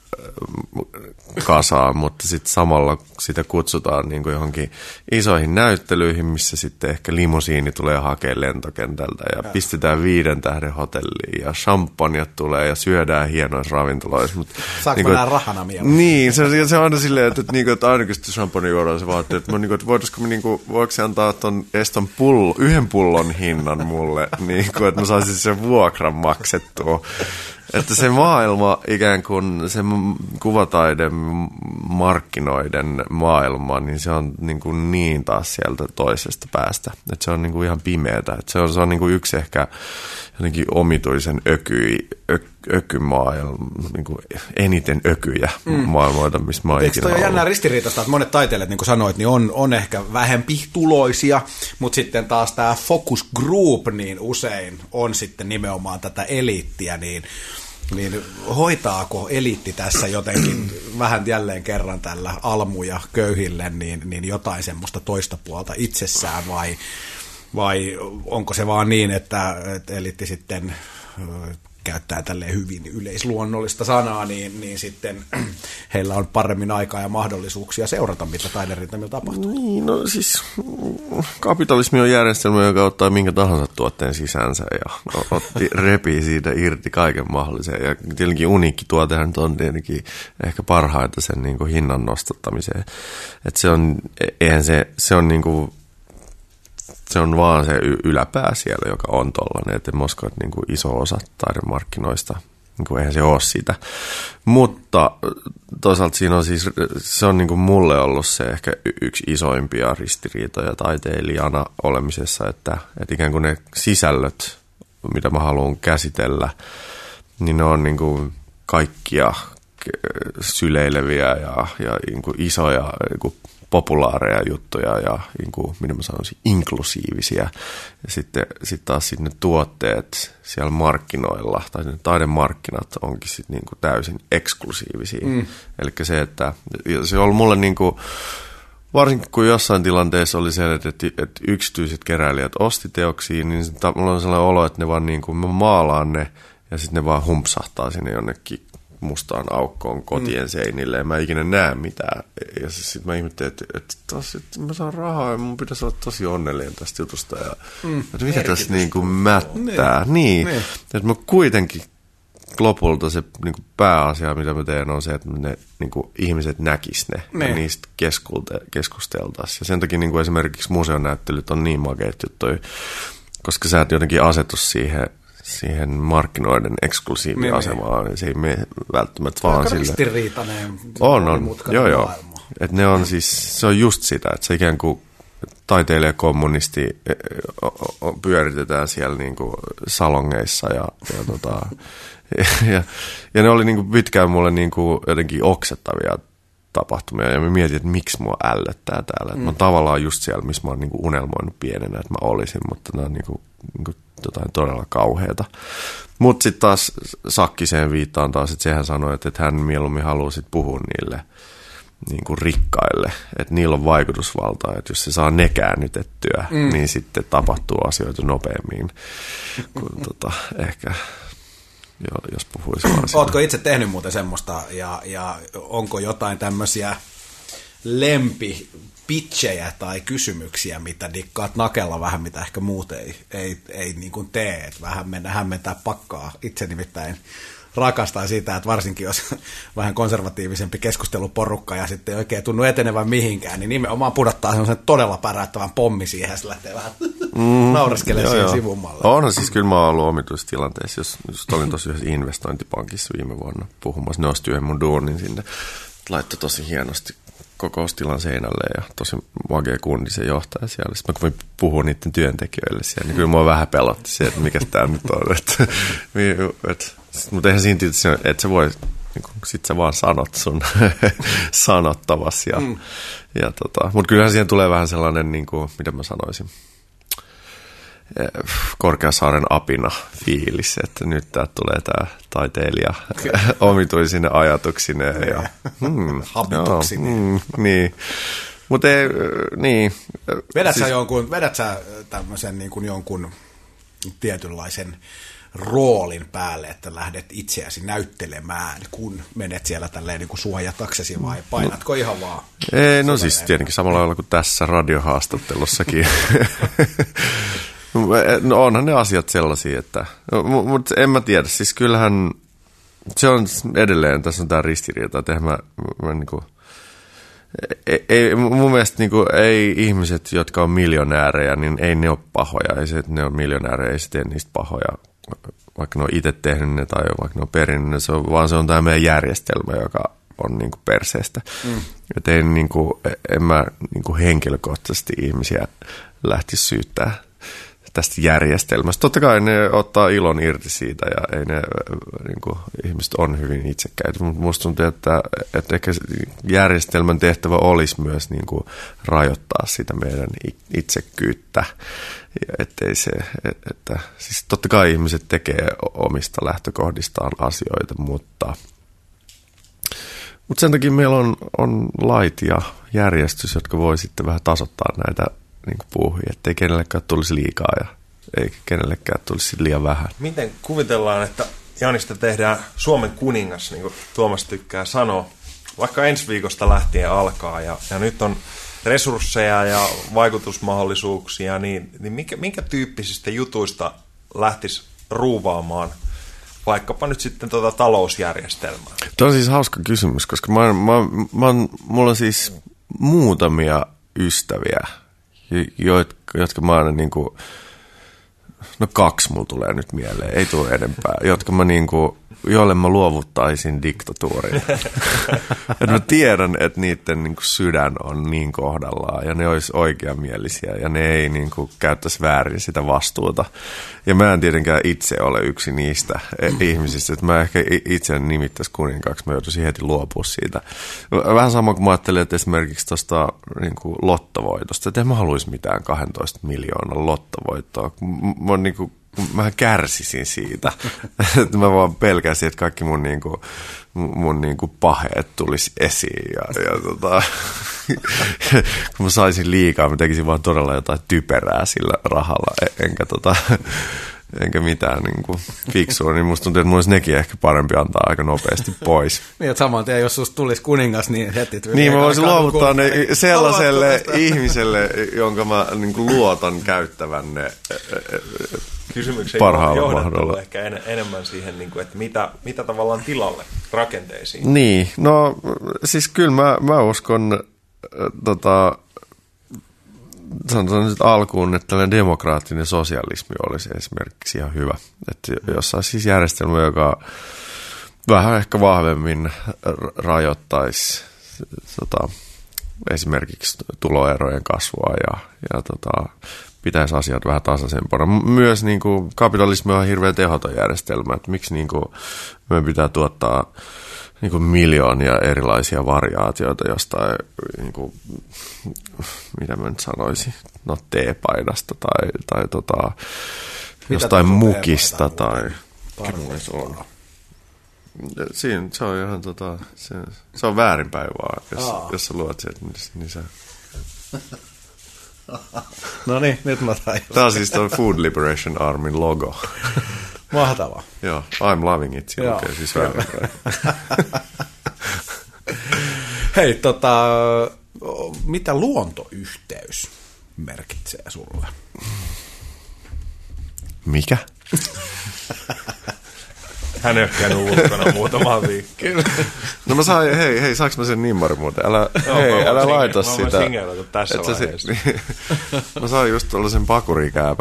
kasaan, mutta sitten samalla sitä kutsutaan niin kuin johonkin isoihin näyttelyihin, missä sitten ehkä limusiini tulee hakemaan lentokentältä ja, ja. pistetään viiden tähden hotelliin ja champagne tulee ja syödään hienoissa ravintoloissa. Mutta, Saanko niin kuin, rahana mieleen? Niin, se, se on aina silleen, että, että, niin kuin, että aina kun champagne juodaan, se vaatii, että, niin kuin, että voitaisiko me, niin kuin, voiko se antaa ton Eston pullo, yhden pullon hinnan mulle, niin kuin, että mä saisin sen vuokran maksettua. Että se maailma ikään kuin se kuvataiden markkinoiden maailma, niin se on niin, kuin niin taas sieltä toisesta päästä. Että se on niin kuin ihan pimeätä. Että se on, se on niin kuin yksi ehkä jotenkin omituisen ökyi, ö, ökymaailma, niin kuin eniten ökyjä mm. maailmoita, missä mä oon Eikö toi jännä ristiriitasta, että monet taiteilijat, niin kuin sanoit, niin on, on ehkä vähempi tuloisia, mutta sitten taas tämä focus group niin usein on sitten nimenomaan tätä eliittiä, niin niin hoitaako eliitti tässä jotenkin vähän jälleen kerran tällä almuja köyhille niin, niin jotain semmoista toista puolta itsessään vai, vai onko se vaan niin, että, että eliitti sitten käyttää tälle hyvin yleisluonnollista sanaa, niin, niin sitten heillä on paremmin aikaa ja mahdollisuuksia seurata, mitä taiderintamilla tapahtuu. Niin, no siis kapitalismi on järjestelmä, joka ottaa minkä tahansa tuotteen sisänsä ja otti, repii siitä irti kaiken mahdollisen. Ja tietenkin uniikki tuotehan on tietenkin ehkä parhaita sen niin kuin hinnan nostattamiseen. Että se on, e-, eihän se, se on niin kuin se on vaan se yläpää siellä, joka on tollainen, että Moskva niin kuin iso osa taidemarkkinoista, niin kuin eihän se ole sitä. Mutta toisaalta siinä on siis, se on niin kuin mulle ollut se ehkä yksi isoimpia ristiriitoja taiteilijana olemisessa, että, että ikään kuin ne sisällöt, mitä mä haluan käsitellä, niin ne on niin kuin kaikkia syleileviä ja, ja niin kuin isoja niin kuin populaareja juttuja ja niin kuin, minä sanoisin, inklusiivisia. Ja sitten sit taas sitten ne tuotteet siellä markkinoilla, tai ne taidemarkkinat onkin sitten niin kuin täysin eksklusiivisia. Mm. Eli se, että se on ollut mulle niin kuin, varsinkin kun jossain tilanteessa oli se, että, että yksityiset keräilijät osti teoksia, niin mulla on sellainen olo, että ne vaan niin kuin, mä maalaan ne, ja sitten ne vaan humpsahtaa sinne jonnekin mustaan aukkoon kotien mm. seinille ja mä ikinä näe mitään. Ja sitten mä ihmettelin, että, että, tos, että mä saan rahaa ja mun pitäisi olla tosi onnellinen tästä jutusta. Ja, mm. että mitä tässä niin kuin mättää. Niin. niin. niin. Että mä kuitenkin lopulta se niin kuin pääasia, mitä mä teen, on se, että ne niin kuin, ihmiset näkis ne niin. ja niistä keskusteltaisiin. Ja sen takia niin kuin esimerkiksi museonäyttelyt on niin makeet juttuja, koska sä et jotenkin asetu siihen siihen markkinoiden eksklusiiviasemaan. Niin, niin. Se ei mene välttämättä vaan Aika sille. On, on. Joo, joo. Et ne on siis, se on just sitä, että se ikään kuin taiteilijakommunisti e, e, pyöritetään siellä niin kuin salongeissa ja, ja, tota, ja, ja ne oli niin kuin pitkään mulle niin kuin jotenkin oksettavia tapahtumia ja mä mietin, että miksi mua ällöttää täällä. Mm. Mä oon tavallaan just siellä, missä mä oon niin kuin unelmoinut pienenä, että mä olisin, mutta nämä on niin niin kuin jotain todella kauheata. Mutta sitten taas Sakkiseen viittaan taas, että sehän sanoi, että, että hän mieluummin haluaa sit puhua niille niin kuin rikkaille, että niillä on vaikutusvaltaa, että jos se saa ne käännytettyä, mm. niin sitten tapahtuu asioita nopeammin kuin tota, ehkä jos puhuisi Oletko itse tehnyt muuten semmoista ja, ja onko jotain tämmöisiä lempi pitchejä tai kysymyksiä, mitä dikkaat nakella vähän, mitä ehkä muut ei, ei, ei niin kuin tee. Että vähän mennä hämmentää pakkaa. Itse nimittäin rakastaa sitä, että varsinkin jos vähän konservatiivisempi keskusteluporukka ja sitten ei oikein tunnu etenevän mihinkään, niin nimenomaan pudottaa semmoisen todella päräyttävän pommi siihen ja se lähtee vähän mm, naureskelemaan siihen sivummalle. Onhan siis kyllä mä oon ollut omituisessa tilanteessa, jos, jos olin tosi yhdessä investointipankissa viime vuonna puhumassa, ne osti yhden mun duunin sinne, laittoi tosi hienosti kokoustilan seinälle ja tosi magea kundi se johtaja siellä. Sitten mä kun puhua niiden työntekijöille siellä, niin kyllä mua vähän pelotti se, että mikä tämä nyt on. Et, et, mutta eihän siinä tietysti, että se voi, niin kun, sit sä vaan sanot sun sanottavas. Ja, mm. ja tota, mutta kyllähän siihen tulee vähän sellainen, niin kuin, mitä mä sanoisin, Korkeasaaren apina fiilis, että nyt tää tulee tämä taiteilija omituisine ajatuksineen. Ja, hmm, mm, niin. Mutta ei, niin. Vedät siis, sä, jonkun, vedät sä tämmöisen niin kuin jonkun tietynlaisen roolin päälle, että lähdet itseäsi näyttelemään, kun menet siellä tälleen niin kuin suojataksesi vai painatko no, ihan vaan? Ei, no siis tietenkin samalla lailla kuin tässä radiohaastattelussakin. No onhan ne asiat sellaisia, että... No, Mutta en mä tiedä, siis kyllähän se on edelleen, tässä on tämä ristiriita, että mä, mä niin kuin, ei, ei, mun mielestä niin kuin, ei ihmiset, jotka on miljonäärejä, niin ei ne ole pahoja. Ei se, että ne on miljonäärejä, ei se tee niistä pahoja. vaikka ne on itse tehnyt ne tai vaikka ne on perinnyt ne, se on, vaan se on tämä meidän järjestelmä, joka on niin kuin perseestä. Mm. Et ei, niin kuin, en mä niin kuin henkilökohtaisesti ihmisiä lähtisi syyttää tästä järjestelmästä. Totta kai ne ottaa ilon irti siitä ja ei ne, niin kuin, ihmiset on hyvin itsekkäitä, mutta musta tuntuu, että, että ehkä järjestelmän tehtävä olisi myös niin kuin, rajoittaa sitä meidän itsekkyyttä. Ettei se, että, siis totta kai ihmiset tekee omista lähtökohdistaan asioita, mutta – mutta sen takia meillä on, on lait ja järjestys, jotka voi sitten vähän tasoittaa näitä niin puuhia, ettei kenellekään tulisi liikaa ja ei kenellekään tulisi liian vähän. Miten kuvitellaan, että Janista tehdään Suomen kuningas, niin kuin Tuomas tykkää sanoa, vaikka ensi viikosta lähtien alkaa ja, ja nyt on resursseja ja vaikutusmahdollisuuksia, niin, niin minkä, minkä tyyppisistä jutuista lähtisi ruuvaamaan – vaikkapa nyt sitten tuota talousjärjestelmää? Tuo on siis hauska kysymys, koska mä, mä, mä, mulla on siis muutamia ystäviä, jotka, jotka mä aina niin kuin, no kaksi mulla tulee nyt mieleen, ei tule enempää, jotka mä niin kuin, joille mä luovuttaisin diktatuurin. että mä tiedän, että niiden niin kuin, sydän on niin kohdallaan ja ne olisi oikeamielisiä ja ne ei niin kuin, käyttäisi väärin sitä vastuuta. Ja mä en tietenkään itse ole yksi niistä e, ihmisistä, että mä ehkä itse nimittäisi kuninkaaksi, mä joutuisin heti luopua siitä. Vähän sama kuin mä ajattelin, että esimerkiksi tuosta niin lottovoitosta, että en mä haluaisi mitään 12 miljoonaa lottovoittoa. Mä, niin kuin, mä kärsisin siitä. mä vaan pelkäsin, että kaikki mun, niinku, mun niinku paheet tulisi esiin. Ja, ja tota, kun mä saisin liikaa, mä tekisin vaan todella jotain typerää sillä rahalla. E- enkä, tota, enkä mitään niin kuin fiksua, niin musta tuntuu, että mun olisi nekin ehkä parempi antaa aika nopeasti pois. niin, että saman tien, jos susta tulisi kuningas, niin heti Niin, mä voisin luovuttaa ne sellaiselle ihmiselle, jonka mä niin kuin luotan käyttävän ne e- e- kysymyksen parhaalla mahdolla. ehkä en, enemmän siihen, niin kuin, että mitä, mitä tavallaan tilalle rakenteisiin. Niin, no siis kyllä mä, mä uskon, äh, tota, sanotaan nyt alkuun, että tällainen demokraattinen sosialismi olisi esimerkiksi ihan hyvä. Että jos olisi siis järjestelmä, joka vähän ehkä vahvemmin rajoittaisi tota, esimerkiksi tuloerojen kasvua ja, ja tota, pitäisi asiat vähän tasaisempana. Myös niin kuin, kapitalismi on hirveän tehoton järjestelmä, että miksi niin kuin, me pitää tuottaa niin kuin miljoonia erilaisia variaatioita jostain, niin kuin, mitä mä nyt sanoisin, no teepaidasta tai, tai tota, jostain mukista tai... se on? Siinä, se on ihan tota, se, se on väärinpäin vaan, jos, jos sä luot sen, niin, niin sä no niin, nyt mä tajusin. Tämä on siis tuo Food Liberation Armin logo. Mahtavaa. Joo, I'm loving it, siinä lukee siis Hei, tota, mitä luontoyhteys merkitsee sulle? Mikä? Hän ei käynyt ulkona muutama viikko. No mä saan, hei, hei, saaks mä sen nimmarin muuten? Älä, Joo, hei, älä singe, laita mä sitä. Mä tässä vaiheessa. niin, mä sain just tuollaisen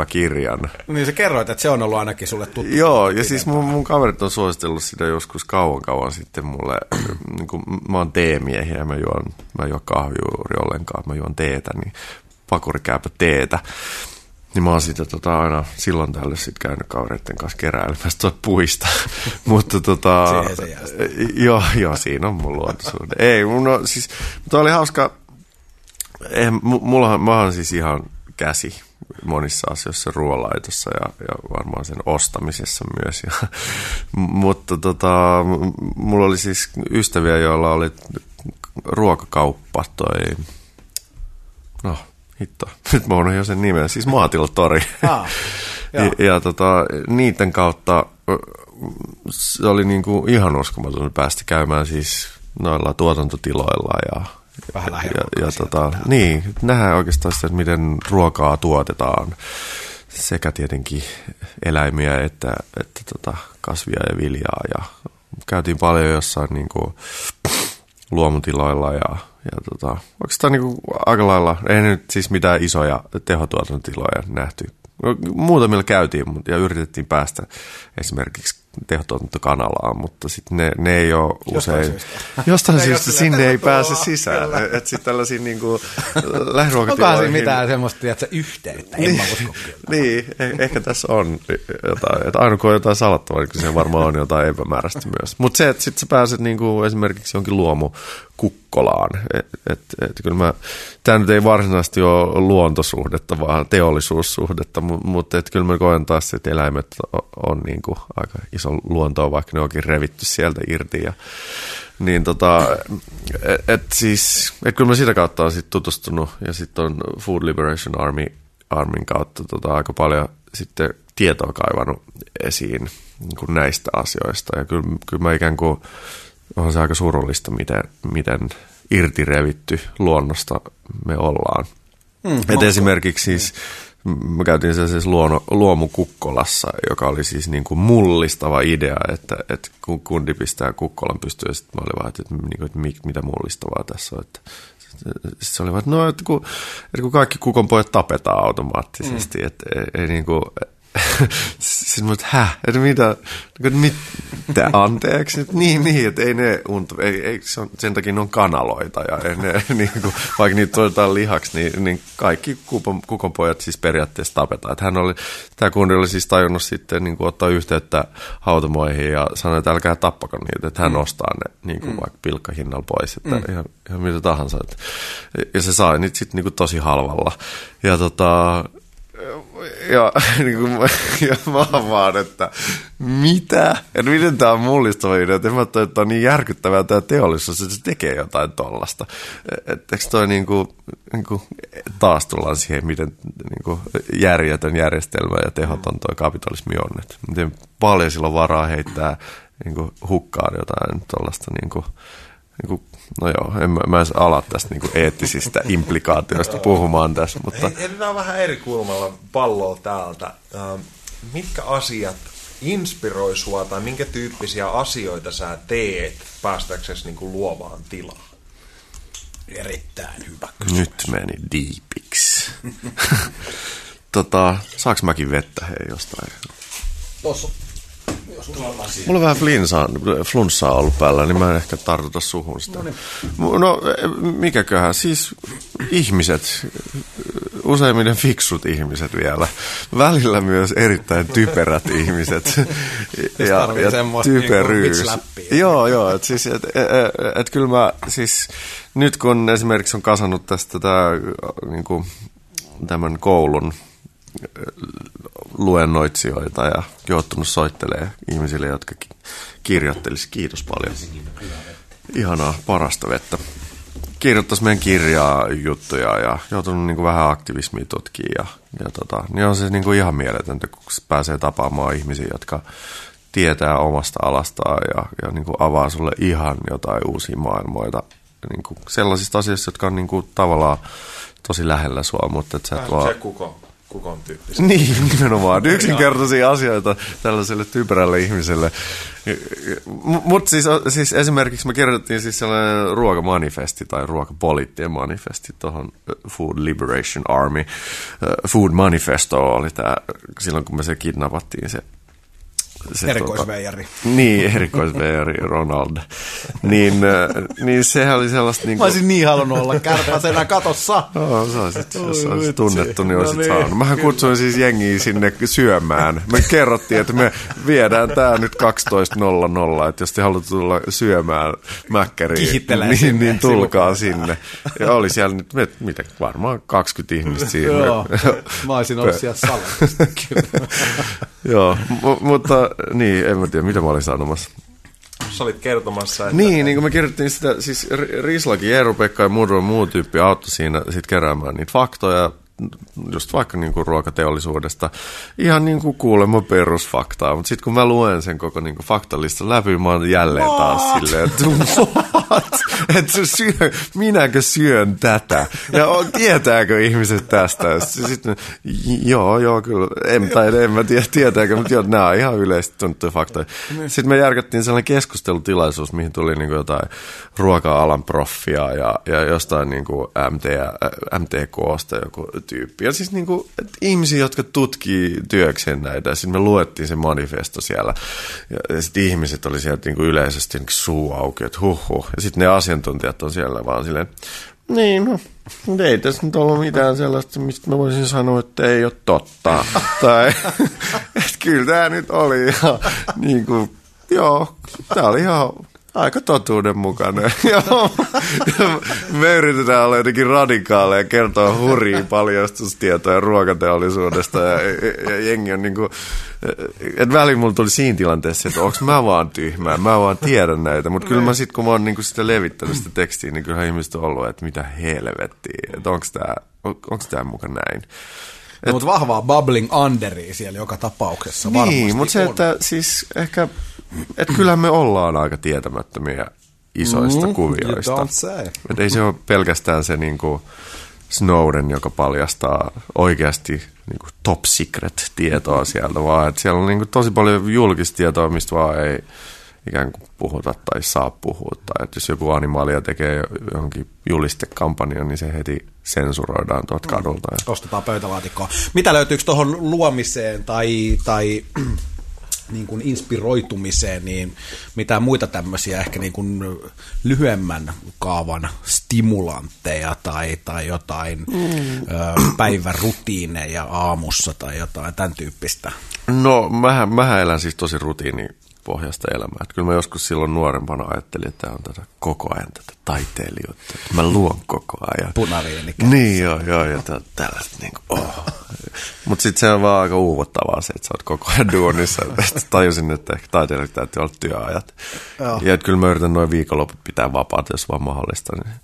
kirjan. Niin sä kerroit, että se on ollut ainakin sulle tuttu. Joo, ja siis mun, mun kaverit on suositellut sitä joskus kauan kauan sitten mulle. niin kun, mä oon teemiehiä ja mä juon, mä juon kahvijuuri ollenkaan, mä juon teetä, niin pakurikääpä teetä. Niin mä oon sitä tota, aina silloin tällöin sit käynyt kavereiden kanssa keräilemässä tuot puista. Mutta tota... joo, joo, siinä on mun luontosuhde. Ei, mun on, siis, mutta oli hauska, eh, mullahan, mä oon siis ihan käsi monissa asioissa ruoanlaitossa ja, ja varmaan sen ostamisessa myös. Ja, mutta tota, mulla oli siis ystäviä, joilla oli ruokakauppa toi, no hitto, nyt mä jo sen nimen, siis Maatilatori. Ah, ja, ja tota, niiden kautta se oli niinku ihan uskomaton päästä käymään siis noilla tuotantotiloilla ja, Vähän ja, ja tota, niin, nähdään oikeastaan sitä, että miten ruokaa tuotetaan. Sekä tietenkin eläimiä että, että tota, kasvia ja viljaa. Ja käytiin paljon jossain niinku luomutiloilla ja ja tota, oikeastaan niin kuin aika lailla, ei nyt siis mitään isoja tehotuotantotiloja nähty. Muutamilla käytiin ja yritettiin päästä esimerkiksi tehotuotantokanalaan, mutta sitten ne, ne ei ole usein... Jostain syystä, jostain syystä sinne ei pääse sisään. Että sitten tällaisia niin kuin, lähiruokatiloihin... Onko mitään semmoista että yhteyttä? En niin, niin, eh- ehkä tässä on jotain. Että aina kun on jotain salattavaa, niin se varmaan on jotain epämääräistä myös. Mutta se, että sitten sä pääset niin kuin esimerkiksi jonkin luomu kukkolaan. Et, et, et, kyllä mä, tämä nyt ei varsinaisesti ole luontosuhdetta, vaan teollisuussuhdetta, mutta et kyllä mä koen taas, että eläimet on, on niin kuin aika iso luontoa, vaikka ne onkin revitty sieltä irti. Ja, niin tota, et, et siis, et kyllä mä sitä kautta on sit tutustunut ja sitten on Food Liberation Army, Armin kautta tota, aika paljon sitten tietoa kaivannut esiin niin kuin näistä asioista. Ja kyllä, kyllä mä ikään kuin on se aika surullista, miten, miten irti revitty luonnosta me ollaan. Mm, Et esimerkiksi siis, mä käytiin siis luono, luomukukkolassa, joka oli siis niin kuin mullistava idea, että, että kun kundi pistää kukkolan pystyyn, ja sitten mä olin vaan, että, niin että mitä mullistavaa tässä on. Että, sitten se oli vaan, että no, että kun, että kun kaikki kukonpojat tapetaan automaattisesti, mm. että ei, ei niin kuin, siis mä häh, että mitä, mitä, anteeksi, niin, niin, että ei ne untu, ei, ei, se on, sen takia ne on kanaloita ja ei ne, niin kuin, vaikka niitä toivotaan lihaksi, niin, niin kaikki kukon, kukonpojat siis periaatteessa tapetaan. Että hän oli, tämä kundi oli siis tajunnut sitten niin kuin, ottaa yhteyttä hautomoihin ja sanoi, että älkää tappako niitä, että hän mm. ostaa ne niin kuin, mm. vaikka pilkkahinnalla pois, että mm. ihan, ihan mitä tahansa. Että, ja se sai niitä sitten niin kuin, tosi halvalla. Ja tota, ja, niin kuin, ja mä vaan, että mitä? Että miten tämä on mullistava idea? Että mä että on niin järkyttävää tämä teollisuus, että se tekee jotain tollasta. Että eikö toi niin kuin, niin kuin, taas tullaan siihen, miten niin kuin, järjetön järjestelmä ja tehoton toi kapitalismi on. Että miten paljon sillä on varaa heittää niin kuin, hukkaan jotain tuollaista niin kuin, niin kuin No joo, en mä, mä edes ala tästä niinku eettisistä implikaatioista puhumaan tässä. Mutta... Heitetään vähän eri kulmalla palloa täältä. Ähm, mitkä asiat inspiroi sua tai minkä tyyppisiä asioita sä teet päästäksesi niinku luovaan tilaan? Erittäin hyvä kysymys. Nyt meni diipiksi. tota, saaks mäkin vettä hei jostain? Tuossa Mulla on vähän flinssaa, flunssaa ollut päällä, niin mä en ehkä tartuta suhun sitä. No, niin. no mikäköhän, siis ihmiset, useimmiten fiksut ihmiset vielä. Välillä myös erittäin typerät ihmiset. ja, ja niinku typeryys. Niin joo, joo, että siis, et, et, et, et kyllä mä, siis nyt kun esimerkiksi on kasannut tästä tää, niin kuin, tämän koulun luennoitsijoita ja joutunut soittelee ihmisille, jotka kirjoittelisi. Kiitos paljon. Ihanaa, parasta vettä. Kirjoittaisi meidän kirjaa, juttuja ja joutunut niin kuin vähän aktivismia tutkia. Ja, ja tota, niin on se niin kuin ihan mieletöntä, kun pääsee tapaamaan ihmisiä, jotka tietää omasta alastaan ja, ja niin kuin avaa sulle ihan jotain uusia maailmoita. Niin kuin sellaisista asioista, jotka on niin kuin tavallaan tosi lähellä sua, mutta et sä et vaan... Se kuko kukon tyyppisiä. Niin, nimenomaan. Yksinkertaisia asioita tällaiselle typerälle ihmiselle. Mutta siis, siis esimerkiksi me kirjoitettiin siis sellainen ruokamanifesti tai ruokapoliittien manifesti tuohon Food Liberation Army. Food Manifesto oli tämä silloin, kun me se kidnappattiin se se erikoisveijari. Tota, niin, erikoisveijari Ronald. niin, niin sehän oli sellaista... Niin kuin... Mä olisin niin halunnut olla kärpäsenä katossa. no, se olisit, jos olisit tunnettu, niin olisit no niin, saanut. Mähän kyllä. kutsuin siis jengiä sinne syömään. Me kerrottiin, että me viedään tää nyt 12.00, että jos te haluatte tulla syömään mäkkäriin, niin, niin tulkaa sinne. Ja oli siellä nyt, mitä, varmaan 20 ihmistä siinä. Joo, mä olisin ollut siellä salassa. Joo, mutta niin, en mä tiedä, mitä mä olin sanomassa. Sä olit kertomassa, että... Niin, niin kuin me kirjoittiin sitä, siis Rislaki, Eero-Pekka ja muutama muu tyyppi auttoi siinä sit keräämään niitä faktoja, just vaikka niin kuin ruokateollisuudesta, ihan niin kuin kuulemma perusfaktaa, mutta sitten kun mä luen sen koko niin kuin faktalista läpi, mä oon jälleen what? taas silleen, että what? että syö, minäkö syön tätä? Ja on, tietääkö ihmiset tästä? Sitten, joo, joo, kyllä, en, tai en mä tiedä, tietääkö, mutta joo, nämä on ihan yleisesti tunnettuja faktoja. Sitten me järkättiin sellainen keskustelutilaisuus, mihin tuli niin kuin jotain ruoka-alan proffia ja, ja jostain niin kuin MT, MTKsta joku tyyppi. Ja siis niin kuin, että ihmisiä, jotka tutkii työkseen näitä, sitten me luettiin se manifesto siellä, ja, ja sitten ihmiset oli sieltä niin kuin yleisesti niin suu auki, että huh, huh. Ja sitten ne asiantuntijat on siellä vaan silleen, niin, no, ei tässä nyt ollut mitään sellaista, mistä mä voisin sanoa, että ei ole totta. tai, että kyllä tämä nyt oli ihan niin kuin, joo, tämä oli ihan aika totuudenmukainen. me yritetään olla jotenkin radikaaleja ja kertoa hurjia paljastustietoja ruokateollisuudesta ja, ja, ja jengi on niin kuin, että väliin mulla tuli siinä tilanteessa, että onko mä vaan tyhmää, mä vaan tiedän näitä, mutta kyllä mä sitten kun mä oon niin sitä levittänyt sitä tekstiä, niin kyllähän ihmiset on ollut, että mitä helvettiä, että onko onko tämä muka näin. No, mutta vahvaa bubbling underia siellä joka tapauksessa Niin, mutta se, on. että siis ehkä että kyllä me ollaan aika tietämättömiä isoista mm, kuvioista. Et ei se ole pelkästään se niin kuin Snowden, joka paljastaa oikeasti niin kuin top secret tietoa sieltä, vaan että siellä on niin kuin tosi paljon julkista tietoa, mistä vaan ei ikään kuin puhuta tai saa puhua. Tai että jos joku animaalia tekee johonkin julistekampanjan, niin se heti sensuroidaan tuolta kadulta. Mm. Ostetaan pöytälaatikkoa. Mitä löytyykö tuohon luomiseen tai, tai niin kuin inspiroitumiseen, niin mitä muita tämmöisiä ehkä niin kuin lyhyemmän kaavan stimulantteja tai, tai jotain mm. ö, päivärutiineja aamussa tai jotain tämän tyyppistä? No, mähän, mähän elän siis tosi rutiini pohjasta elämää. Että kyllä mä joskus silloin nuorempana ajattelin, että on tätä koko ajan tätä taiteilijuutta. Että mä luon koko ajan. Punaviini. Niin joo, joo, ja tällaista niin kuin, oh. Mutta sitten se on vaan aika uuvuttavaa se, että sä oot koko ajan duunissa. että tajusin, että ehkä taiteilijat täytyy olla työajat. Joo. Ja että kyllä mä yritän noin viikonloput pitää vapaata, jos vaan mahdollista. Niin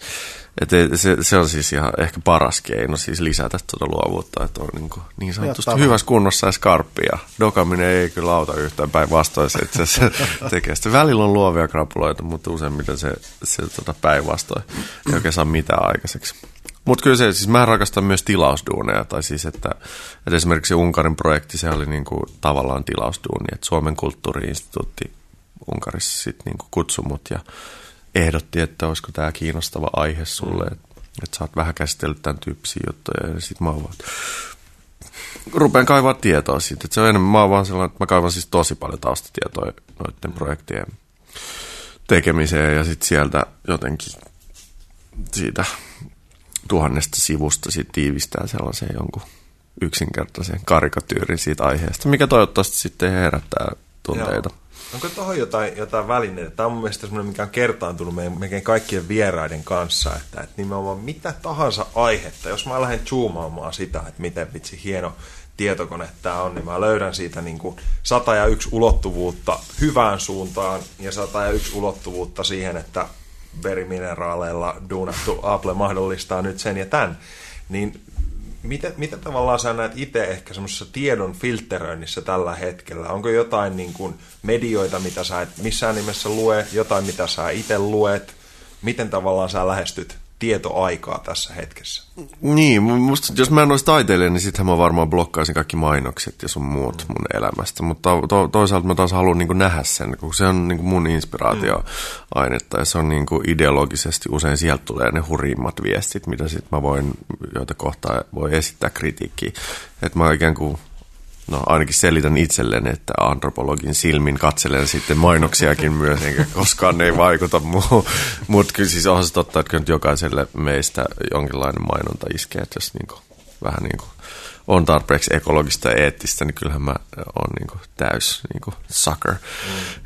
et se, se, on siis ihan ehkä paras keino siis lisätä tuota luovuutta, että on niin, kuin niin sanotusti hyvässä kunnossa ja skarppi. Ja dokaminen ei kyllä auta yhtään päinvastoin, se, se tekee sitä. Välillä on luovia krapuloita, mutta useimmiten se, se tota päinvastoin ei oikein saa mitään aikaiseksi. Mutta kyllä se, siis mä rakastan myös tilausduuneja, tai siis että, että esimerkiksi Unkarin projekti, se oli niin kuin tavallaan tilausduuni, että Suomen kulttuuriinstituutti Unkarissa sitten niin kutsui mut ja ehdotti, että olisiko tämä kiinnostava aihe sulle, että, että sä oot vähän käsitellyt tämän tyyppisiä juttuja, ja sitten mä vaan, rupean kaivaa tietoa siitä. Että se on enemmän, mä oon vaan sellainen, että mä kaivan siis tosi paljon taustatietoa noiden projektien tekemiseen, ja sitten sieltä jotenkin siitä tuhannesta sivusta sit tiivistää sellaisen jonkun yksinkertaisen karikatyyrin siitä aiheesta, mikä toivottavasti sitten herättää tunteita. Joo. Onko tuohon jotain, jotain välineitä? Tämä on mun mielestä semmoinen, mikä on kertaantunut meidän, meidän kaikkien vieraiden kanssa, että, että nimenomaan mitä tahansa aihetta, jos mä lähden zoomaamaan sitä, että miten vitsi hieno tietokone tämä on, niin mä löydän siitä niin kuin 101 ulottuvuutta hyvään suuntaan ja 101 ulottuvuutta siihen, että verimineraaleilla duunattu Apple mahdollistaa nyt sen ja tämän. Niin mitä, mitä tavallaan sä näet itse ehkä semmoisessa tiedon filteröinnissä tällä hetkellä? Onko jotain niin kuin medioita, mitä sä et missään nimessä lue, jotain, mitä sä itse luet? Miten tavallaan sä lähestyt tietoaikaa tässä hetkessä. Niin, musta, jos mä en olisi taiteilija, niin sittenhän mä varmaan blokkaisin kaikki mainokset ja sun muut mun elämästä. Mutta to, toisaalta mä taas haluan niin nähdä sen, kun se on niin mun inspiraatioainetta ja se on niin ideologisesti usein sieltä tulee ne hurimmat viestit, mitä sit mä voin, joita kohtaa voi esittää kritiikkiä. Että mä ikään kuin no ainakin selitän itselleen, että antropologin silmin katselen sitten mainoksiakin myös, enkä koskaan ne ei vaikuta muuhun. Mutta kyllä siis onhan se totta, että kyllä jokaiselle meistä jonkinlainen mainonta iskee, että jos niinku, vähän niin kuin on tarpeeksi ekologista ja eettistä, niin kyllähän mä oon niinku täys niinku sucker.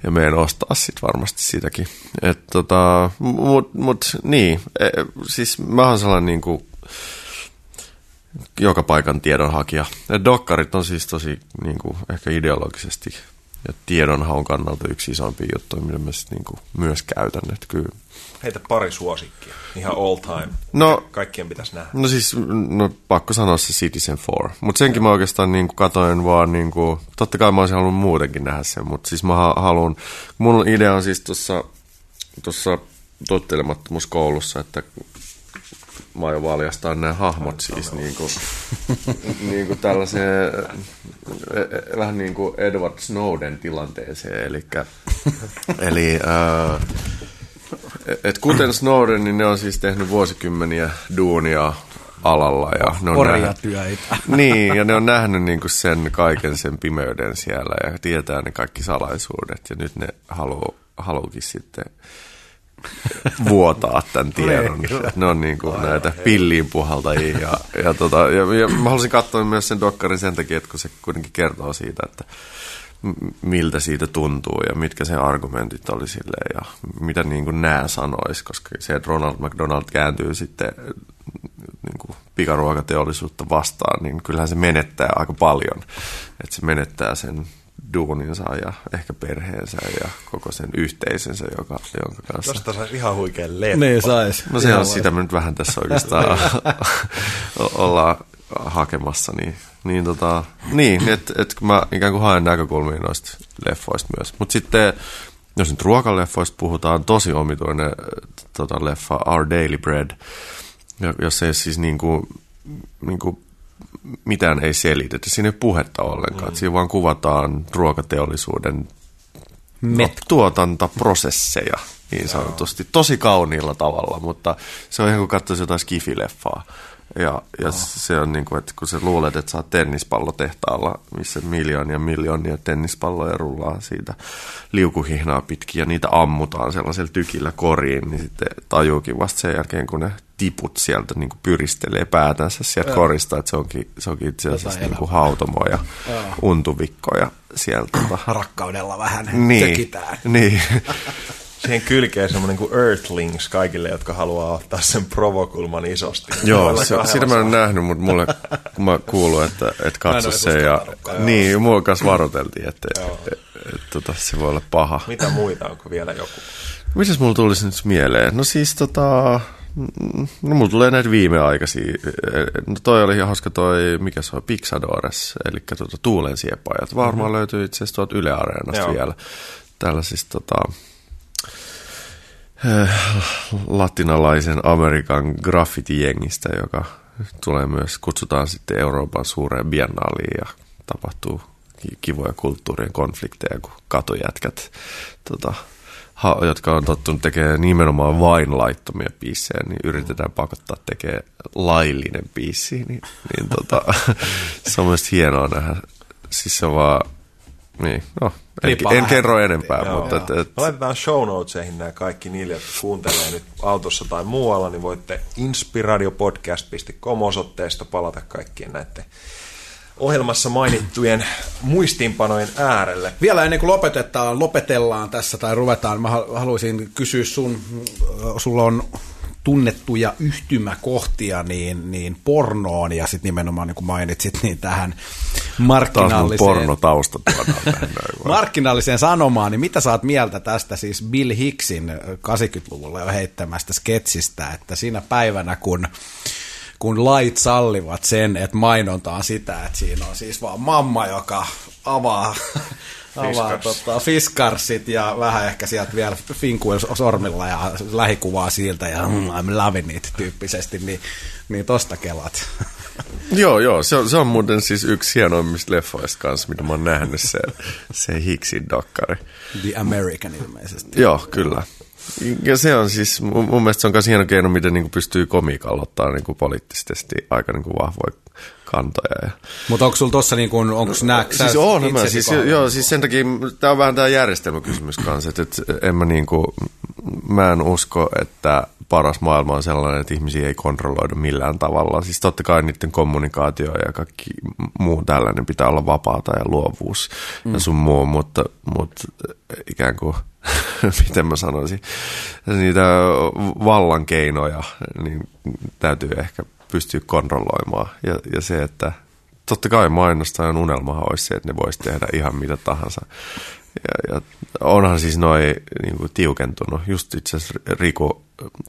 Ja meidän ostaa sitten varmasti sitäkin. Tota, mut, mut niin, e, siis mä oon sellainen niinku, joka paikan tiedonhakija. Ja dokkarit on siis tosi niin kuin, ehkä ideologisesti ja tiedonhaun kannalta yksi isompi juttu, mitä mä sit, niin kuin, myös käytän. Että kyllä. Heitä pari suosikkia, ihan all time. No, Kaikkien pitäisi nähdä. No siis, no, pakko sanoa se Citizen 4. Mutta senkin mä oikeastaan niin kuin, katoin vaan, niin kuin, totta kai mä olisin halunnut muutenkin nähdä sen, mutta siis mä haluan, mun idea on siis tuossa tuossa tottelemattomuuskoulussa, että mä aion valjastaa nämä hahmot siis niin kuin, niin kuin tällaiseen e, e, vähän niin kuin Edward Snowden tilanteeseen, eli, eli äh, et kuten Snowden, niin ne on siis tehnyt vuosikymmeniä duunia alalla. Ja ne on Orjatyöitä. niin, ja ne on nähnyt niin kuin sen kaiken sen pimeyden siellä ja tietää ne kaikki salaisuudet. Ja nyt ne haluaa haluukin sitten vuotaa tämän tiedon. ne on niin kuin näitä pilliin puhaltajia. Ja, ja, tota, ja, ja mä halusin katsoa myös sen dokkarin sen takia, että kun se kuitenkin kertoo siitä, että miltä siitä tuntuu ja mitkä sen argumentit oli sille ja mitä niin kuin nämä sanois, koska se, että Ronald McDonald kääntyy sitten niin kuin pikaruokateollisuutta vastaan, niin kyllähän se menettää aika paljon. Että se menettää sen duuninsa ja ehkä perheensä ja koko sen yhteisönsä, joka, jonka kanssa... Tuosta saisi ihan huikean leffa. Niin sais. No se on sitä me nyt vähän tässä oikeastaan ollaan hakemassa, niin, niin, tota, niin että et mä ikään kuin haen näkökulmia noista leffoista myös. Mutta sitten, jos nyt ruokaleffoista puhutaan, tosi omituinen tota, leffa Our Daily Bread, jos ei siis niin kuin, niin kuin mitään ei selitetä. Siinä ei puhetta ollenkaan. Mm. Siinä vaan kuvataan ruokateollisuuden no, tuotantoprosesseja niin sanotusti. Tosi kauniilla tavalla, mutta se on ihan kuin katsoisi jotain skifileffaa. Ja, ja oh. se on niin kuin, että kun sä luulet, että sä oot tennispallotehtaalla, missä miljoonia miljoonia tennispalloja rullaa siitä liukuhihnaa pitkin ja niitä ammutaan sellaisella tykillä koriin, niin sitten tajuukin vasta sen jälkeen, kun ne tiput sieltä niin kuin pyristelee päätänsä sieltä Joo. korista, että se onkin, se onkin itse asiassa niin kuin hautomoja, Joo. untuvikkoja sieltä. Tota. Rakkaudella vähän niin, tökitään. Niin. Siihen kylkee semmoinen kuin Earthlings kaikille, jotka haluaa ottaa sen provokulman isosti. Joo, se, sitä mä en nähnyt, mutta mulle, kun mä kuulun, että, että katso se. Ja, niin, mulla kanssa varoiteltiin, että et, et, et, et, tota, se voi olla paha. Mitä muita, onko vielä joku? Mitäs mulla tulisi nyt mieleen? No siis tota, No mulla tulee näitä viimeaikaisia. No toi oli hauska toi, mikä se on, Pixadores, eli tuota, Tuulen siepajat. Varmaan mm-hmm. löytyy itse asiassa tuolta Yle Areenasta Joo. vielä. Tällaisista tota, äh, latinalaisen Amerikan graffiti-jengistä, joka tulee myös, kutsutaan sitten Euroopan suureen biennaaliin ja tapahtuu kivoja kulttuurien konflikteja, kun katujätkät tota, jotka on tottunut tekemään nimenomaan vain laittomia biissejä, niin yritetään pakottaa tekemään laillinen biissi. Niin, niin tota, se on mielestäni hienoa nähdä. Siis se on vaan, niin, no, en, en kerro enempää. Joo, mutta et, et... Laitetaan show notesihin nämä kaikki niille, jotka kuuntelee nyt autossa tai muualla, niin voitte inspiradiopodcast.com osoitteesta palata kaikkien näiden ohjelmassa mainittujen muistiinpanojen äärelle. Vielä ennen kuin lopetetaan, lopetellaan tässä tai ruvetaan, mä haluaisin kysyä sun, sulla on tunnettuja yhtymäkohtia niin, niin pornoon ja sitten nimenomaan niin kuin mainitsit niin tähän markkinalliseen, pornotausta markkinalliseen sanomaan, niin mitä saat mieltä tästä siis Bill Hicksin 80-luvulla jo heittämästä sketsistä, että siinä päivänä kun kun lait sallivat sen, että mainontaan sitä, että siinä on siis vaan mamma, joka avaa, avaa tota, fiskarsit ja vähän ehkä sieltä vielä finkuil sormilla ja lähikuvaa siltä ja mm, I'm loving it tyyppisesti, niin, niin tosta kelat. Joo, joo. Se on, se on muuten siis yksi hienoimmista leffoista kanssa, mitä mä oon nähnyt, se, se Hicksin dokkari. The American ilmeisesti. Joo, kyllä. Ja se on siis, mun, mun mielestä se on myös hieno keino, miten niin kuin pystyy komiikalla ottaa niin kuin poliittisesti aika niin kuin vahvoja kantoja. Mutta onko sulla tuossa, niin kuin, onko nämä Siis on mä, siis, joo, siis sen takia, tämä on vähän tämä järjestelmäkysymys kanssa, että, että en mä niin kuin, mä en usko, että paras maailma on sellainen, että ihmisiä ei kontrolloida millään tavalla. Siis totta kai niiden kommunikaatio ja kaikki muu tällainen pitää olla vapaata ja luovuus mm. ja sun muu, mutta, mutta ikään kuin miten mä sanoisin, niitä vallankeinoja niin täytyy ehkä pystyä kontrolloimaan. Ja, ja se, että totta kai mainostajan unelmahan olisi se, että ne voisi tehdä ihan mitä tahansa. Ja, ja onhan siis noin niin tiukentunut. Just itse asiassa Riku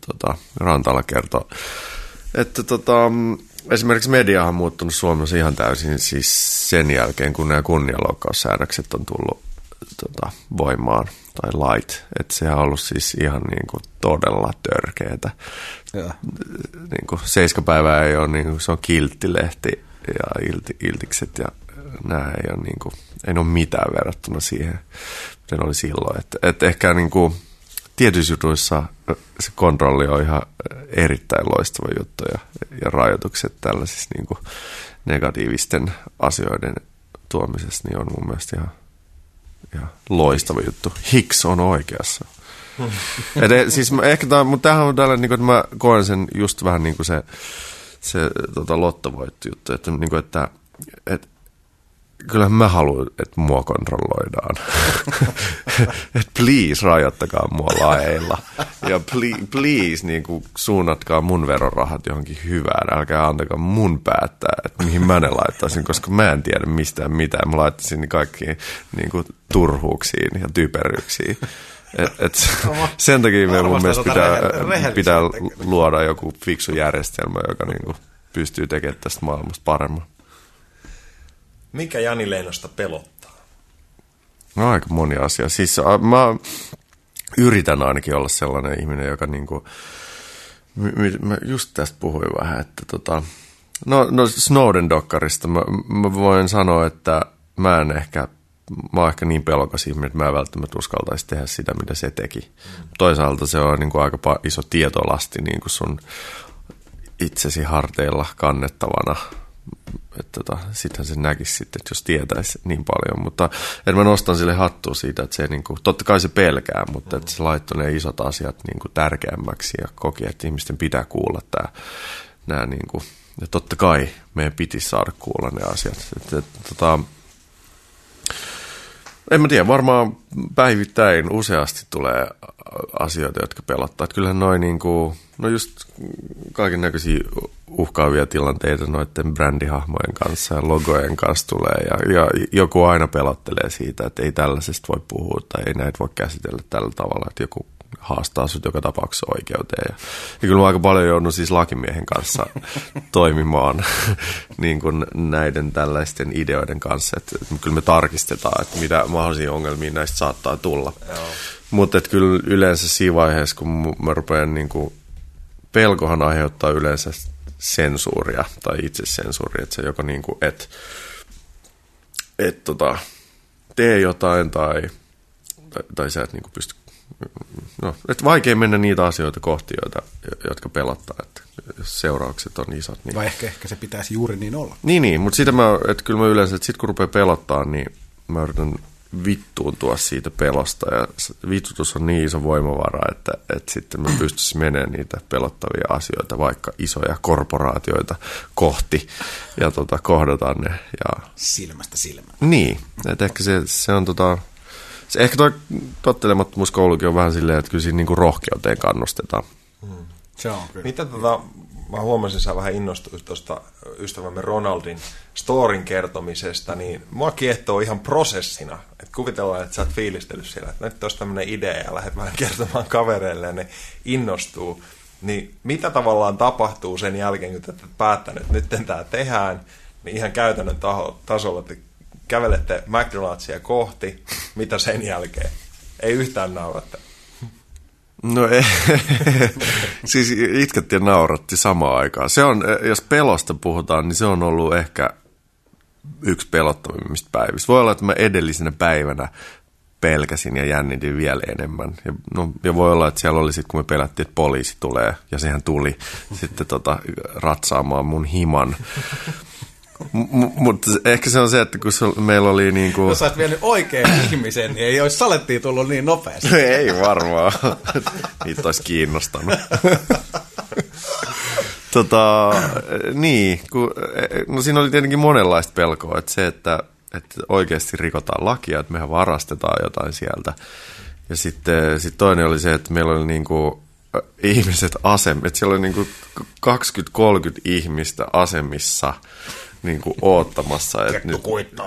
tota, Rantala kertoi, että tota, esimerkiksi mediahan on muuttunut Suomessa ihan täysin siis sen jälkeen, kun nämä kunnianloukkaussäädökset on tullut tota, voimaan tai light, että se on ollut siis ihan niin kuin todella törkeetä. Niin kuin seiskapäivää ei ole, niin kuin, se on kilttilehti ja ilti, iltikset ja nämä ei ole, niin kuin, ei ole mitään verrattuna siihen, miten oli silloin. Että, että ehkä niin kuin, tietyissä jutuissa se kontrolli on ihan erittäin loistava juttu ja, ja rajoitukset tällaisissa niin kuin negatiivisten asioiden tuomisessa niin on mun mielestä ihan, ihan loistava juttu. Hicks on oikeassa. Et, e, siis ehkä tämä, mutta tämähän on tällainen, niin kuin, että mä koen sen just vähän niin kuin se, se tota, lottovoitto juttu, että, niin kuin, että, että kyllähän mä haluan, että mua kontrolloidaan. että please rajoittakaa mua laeilla. Ja please, please niin kuin, suunnatkaa mun verorahat johonkin hyvään. Älkää antakaa mun päättää, että mihin mä ne laittaisin, koska mä en tiedä mistään mitään. Mä laittaisin ne kaikkiin niin kuin, turhuuksiin ja typeryksiin. Et, et sen takia me mun mielestä pitää, pitää luoda joku fiksu järjestelmä, joka niin kuin, pystyy tekemään tästä maailmasta paremmin. Mikä Jani Leinosta pelottaa? No aika moni asia. Siis mä yritän ainakin olla sellainen ihminen, joka niinku, mä just tästä puhuin vähän, että tota, no, no Snowden-dokkarista mä, mä voin sanoa, että mä en ehkä, mä oon ehkä niin pelokas ihminen, että mä en välttämättä uskaltaisi tehdä sitä, mitä se teki. Mm. Toisaalta se on niin kuin aika iso tietolasti niin kuin sun itsesi harteilla kannettavana tota, sittenhän se näkisi sitten, että jos tietäisi niin paljon, mutta että mä nostan sille hattua siitä, että se niin kuin, totta kai se pelkää, mutta että se laittoi ne isot asiat niin kuin tärkeämmäksi ja koki, että ihmisten pitää kuulla tämä, nämä niin kuin, ja totta kai meidän piti saada kuulla ne asiat. Että, että, tota, en mä tiedä, varmaan päivittäin useasti tulee asioita, jotka pelottaa. Että kyllähän noin niin kuin, no just kaiken näköisiä uhkaavia tilanteita noiden brändihahmojen kanssa ja logojen kanssa tulee. Ja, ja joku aina pelottelee siitä, että ei tällaisesta voi puhua tai ei näitä voi käsitellä tällä tavalla, että joku haastaa sut joka tapauksessa oikeuteen. Ja, ja kyllä mä aika paljon joudun siis lakimiehen kanssa toimimaan niin kuin näiden tällaisten ideoiden kanssa, että, että kyllä me tarkistetaan, että mitä mahdollisia ongelmia näistä saattaa tulla. Mutta kyllä yleensä siinä vaiheessa, kun mä rupean niin kuin, pelkohan aiheuttaa yleensä sensuuria tai itsesensuuria, että se joko niin kuin, et, et tota, tee jotain tai, tai, tai sä et niin kuin pysty no, että vaikea mennä niitä asioita kohti, joita, jotka pelottaa, että jos seuraukset on isot. Niin... Vai ehkä, ehkä se pitäisi juuri niin olla. Niin, niin mutta sitä mä, että kyllä mä yleensä, että sit kun rupeaa pelottaa, niin mä yritän vittuuntua siitä pelosta ja vittutus on niin iso voimavara, että, että sitten me pystyisi menemään niitä pelottavia asioita, vaikka isoja korporaatioita kohti ja tota, kohdataan ne. Ja... Silmästä silmään. Niin, että ehkä se, se on tota, se, ehkä tuo tottelemattomuuskoulukin on vähän silleen, että kyllä siinä niinku rohkeuteen kannustetaan. Hmm. Se on kyllä. Mitä tota, mä huomasin, että sä vähän innostuit tuosta ystävämme Ronaldin storin kertomisesta, niin mua kiehtoo ihan prosessina. Että kuvitellaan, että sä oot fiilistellyt siellä, että nyt olisi tämmöinen idea ja lähdet vähän kertomaan kavereille ja ne innostuu. Niin mitä tavallaan tapahtuu sen jälkeen, kun tätä päättänyt, että nyt tämä tehdään, niin ihan käytännön taho, tasolla, että kävelette McDonaldsia kohti, mitä sen jälkeen? Ei yhtään nauratte. No ei, siis itketti ja nauratti samaan aikaan. Se on, jos pelosta puhutaan, niin se on ollut ehkä yksi pelottavimmista päivistä. Voi olla, että mä edellisenä päivänä pelkäsin ja jännitin vielä enemmän. Ja, no, ja voi olla, että siellä oli sitten, kun me pelättiin, että poliisi tulee, ja sehän tuli sitten tota, ratsaamaan mun himan. M- mutta ehkä se on se, että kun se, meillä oli niin kuin... Jos olisit vienyt oikein ihmisen, niin ei olisi salettiin tullut niin nopeasti. ei varmaan. Niitä olisi kiinnostanut. tota, niin, kun, no siinä oli tietenkin monenlaista pelkoa, että se, että, että oikeasti rikotaan lakia, että mehän varastetaan jotain sieltä. Ja sitten sit toinen oli se, että meillä oli niin kuin ihmiset asem, että siellä oli niin kuin 20-30 ihmistä asemissa – niin kuin oottamassa. Että nyt,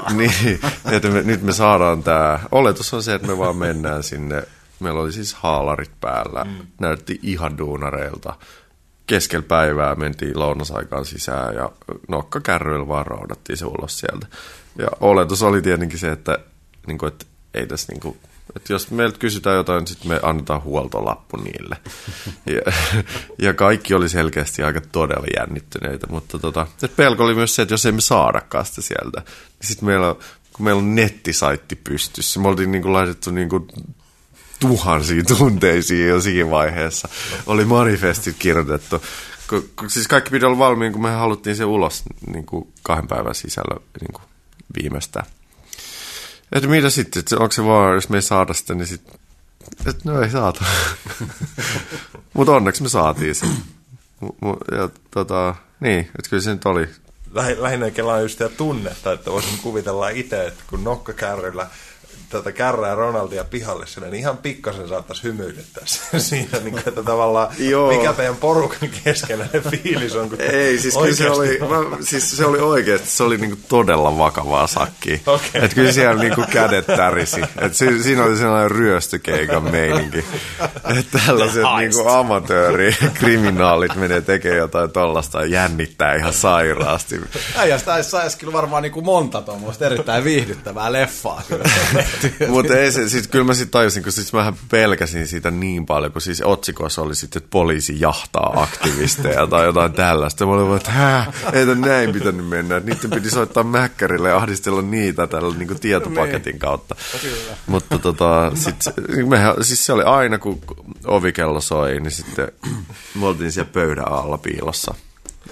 niin, että me, nyt me saadaan tämä. Oletus on se, että me vaan mennään sinne. Meillä oli siis haalarit päällä. Mm. Näytti ihan duunareilta. Keskellä päivää mentiin lounasaikaan sisään ja nokkakärryillä vaan raudattiin se ulos sieltä. Ja oletus oli tietenkin se, että, niin kuin, että ei tässä niin kuin, että jos meiltä kysytään jotain, sitten me annetaan huoltolappu niille. Ja, ja kaikki oli selkeästi aika todella jännittyneitä, mutta tota, et pelko oli myös se, että jos emme saadakaan sitä sieltä, niin sitten meillä, kun meillä on nettisaitti pystyssä, me oltiin niin kuin laitettu niin kuin tuhansiin tunteisiin jo siinä vaiheessa. Oli manifestit kirjoitettu. Siis kaikki piti olla valmiin, kun me haluttiin se ulos niin kuin kahden päivän sisällä niin kuin viimeistään. Että mitä sitten, että onko se vaan, jos me ei saada sitä, niin sitten, että no ei saata. Mutta onneksi me saatiin se. Ja tota, niin, että kyllä se nyt oli. Lähinnä kelaa just sitä tunnetta, että voisin kuvitella itse, että kun nokkakärryllä tätä kärrää Ronaldia pihalle sille, niin ihan pikkasen saattaisi hymyilyttää siinä, niin kuin, että tavallaan Joo. mikä teidän porukan keskenään fiilis on. Kun Ei, siis kyllä se oli, mä, siis se oli oikeasti, se oli niin kuin todella vakavaa sakki. Okay. Että kyllä siellä niin kuin kädet tärisi. Että si, siinä oli sellainen ryöstökeikan meininki. Että tällaiset niin kuin amatööri kriminaalit menee tekemään jotain tollasta ja jännittää ihan sairaasti. Äijästä saisi kyllä varmaan niin kuin monta tuommoista erittäin viihdyttävää leffaa. Mutta ei se, siis kyllä mä sitten tajusin, kun siis mähän pelkäsin siitä niin paljon, kun siis otsikossa oli sitten, että poliisi jahtaa aktivisteja tai jotain tällaista. Mä olin että hää, ei tämän näin pitänyt mennä. Että niiden piti soittaa mäkkärille ja ahdistella niitä tällä niin kuin tietopaketin kautta. Mutta tota, sit, mehän, siis se oli aina, kun ovikello soi, niin sitten me oltiin siellä pöydän alla piilossa.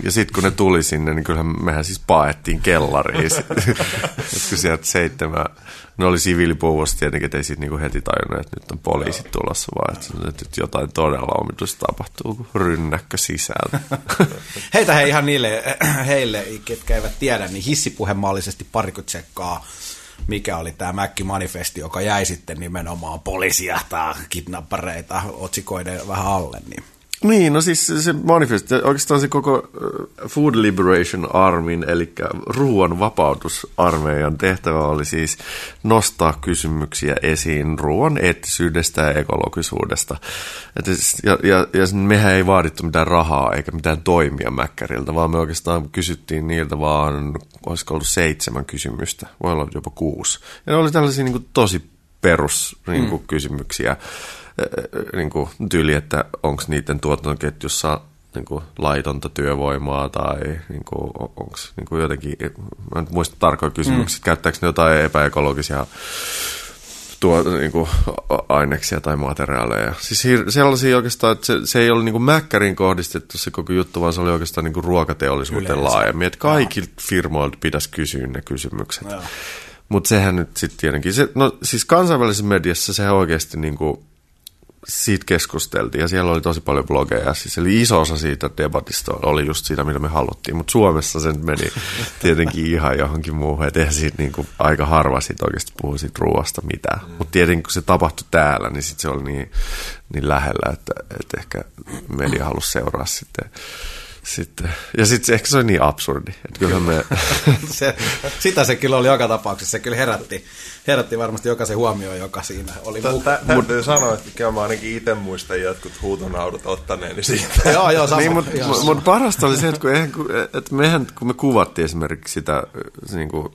Ja sitten kun ne tuli sinne, niin kyllähän mehän siis paettiin kellariin. kun sieltä seitsemän ne oli siviilipuvussa tietenkin, että ei siitä niinku heti tajunnut, että nyt on poliisit tulossa, vaan että, nyt jotain todella omituista tapahtuu, kun rynnäkkö sisältä. Heitä he ihan niille, heille, ketkä eivät tiedä, niin hissipuhemallisesti parikymmentä mikä oli tämä Mäkki Manifesti, joka jäi sitten nimenomaan poliisijahtaa kidnappareita otsikoiden vähän alle. Niin niin, no siis se manifest, oikeastaan se koko Food Liberation Armin, eli ruoan vapautusarmeijan tehtävä oli siis nostaa kysymyksiä esiin ruoan eettisyydestä ja ekologisuudesta. Et ja, ja, ja mehän ei vaadittu mitään rahaa eikä mitään toimia Mäkkäriltä, vaan me oikeastaan kysyttiin niiltä vaan, olisiko ollut seitsemän kysymystä, voi olla jopa kuusi. Ja ne oli tällaisia niin kuin, tosi perus niin kuin, mm. kysymyksiä niin kuin, tyyli, että onko niiden tuotantoketjussa niin kuin, laitonta työvoimaa tai niin kuin, onko niin kuin jotenkin, mä en muista tarkoja kysymyksiä, mm. käyttääkö ne jotain epäekologisia tuo, niin kuin, aineksia tai materiaaleja. Siis sellaisia oikeastaan, että se, se ei ollut niin kuin mäkkärin kohdistettu se koko juttu, vaan se oli oikeastaan niin kuin ruokateollisuuteen Yleensä. laajemmin. Että kaikilta firmoilta pitäisi kysyä ne kysymykset. Mutta sehän nyt sitten tietenkin, se, no siis kansainvälisessä mediassa se oikeasti niin kuin, siitä keskusteltiin ja siellä oli tosi paljon blogeja. Siis eli iso osa siitä debatista oli just siitä, mitä me haluttiin, mutta Suomessa se meni tietenkin ihan johonkin muuhun. Että siitä niin kuin, aika harva siitä oikeasti puhui siitä ruoasta mitään. Mm. Mutta tietenkin kun se tapahtui täällä, niin sit se oli niin, niin lähellä, että, että ehkä media halusi seuraa sitten sitten. Ja sitten ehkä se on niin absurdi. Että kyllä me... se, sitä se kyllä oli joka tapauksessa. Se kyllä herätti, herätti varmasti jokaisen huomioon, joka siinä oli. Täytyy sanoa, että kyllä mä ainakin itse muistan jotkut huutonaudut ottaneeni siitä. joo, joo, sama. Niin, mutta mut parasta oli se, että, kun, eihän, että mehän, kun me kuvattiin esimerkiksi sitä, niin kuin,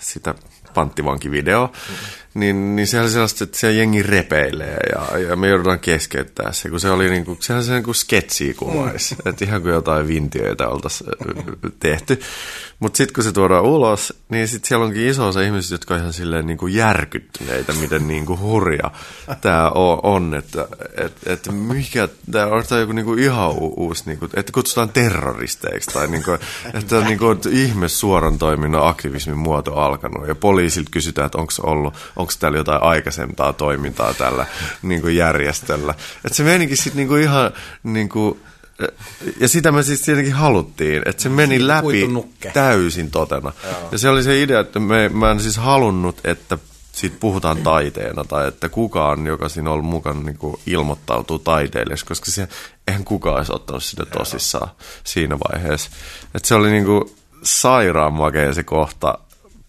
sitä panttivankivideo, mm-hmm. niin, niin se oli sellaista, että siellä jengi repeilee ja, ja me joudutaan keskeyttää se, kun se oli niin kuin, sehän se niin kuin sketsiä kuvaisi, mm. että ihan kuin jotain vintiöitä oltaisiin tehty. Mutta sitten kun se tuodaan ulos, niin sitten siellä onkin iso osa ihmisiä, jotka on ihan silleen niin kuin järkyttyneitä, miten niin kuin hurja tämä on, että et, et mikä, tämä on tämä joku niin kuin ihan u- uusi, niin kuin, että kutsutaan terroristeiksi tai niin kuin, että on niin kuin, ihme suoran toiminnan aktivismin muoto alkanut ja poliisilta kysytään, että onko ollut, onko täällä jotain aikaisempaa toimintaa tällä niin kuin järjestöllä. Että se menikin sitten niin kuin ihan niin kuin, ja sitä me siis tietenkin haluttiin, että se meni läpi täysin totena. Joo. Ja se oli se idea, että me, mä en siis halunnut, että siitä puhutaan taiteena tai että kukaan, joka siinä on ollut mukana, niin kuin ilmoittautuu taiteilijaksi, koska se, eihän kukaan olisi ottanut sitä tosissaan siinä vaiheessa. Että se oli niin kuin sairaan makea se kohta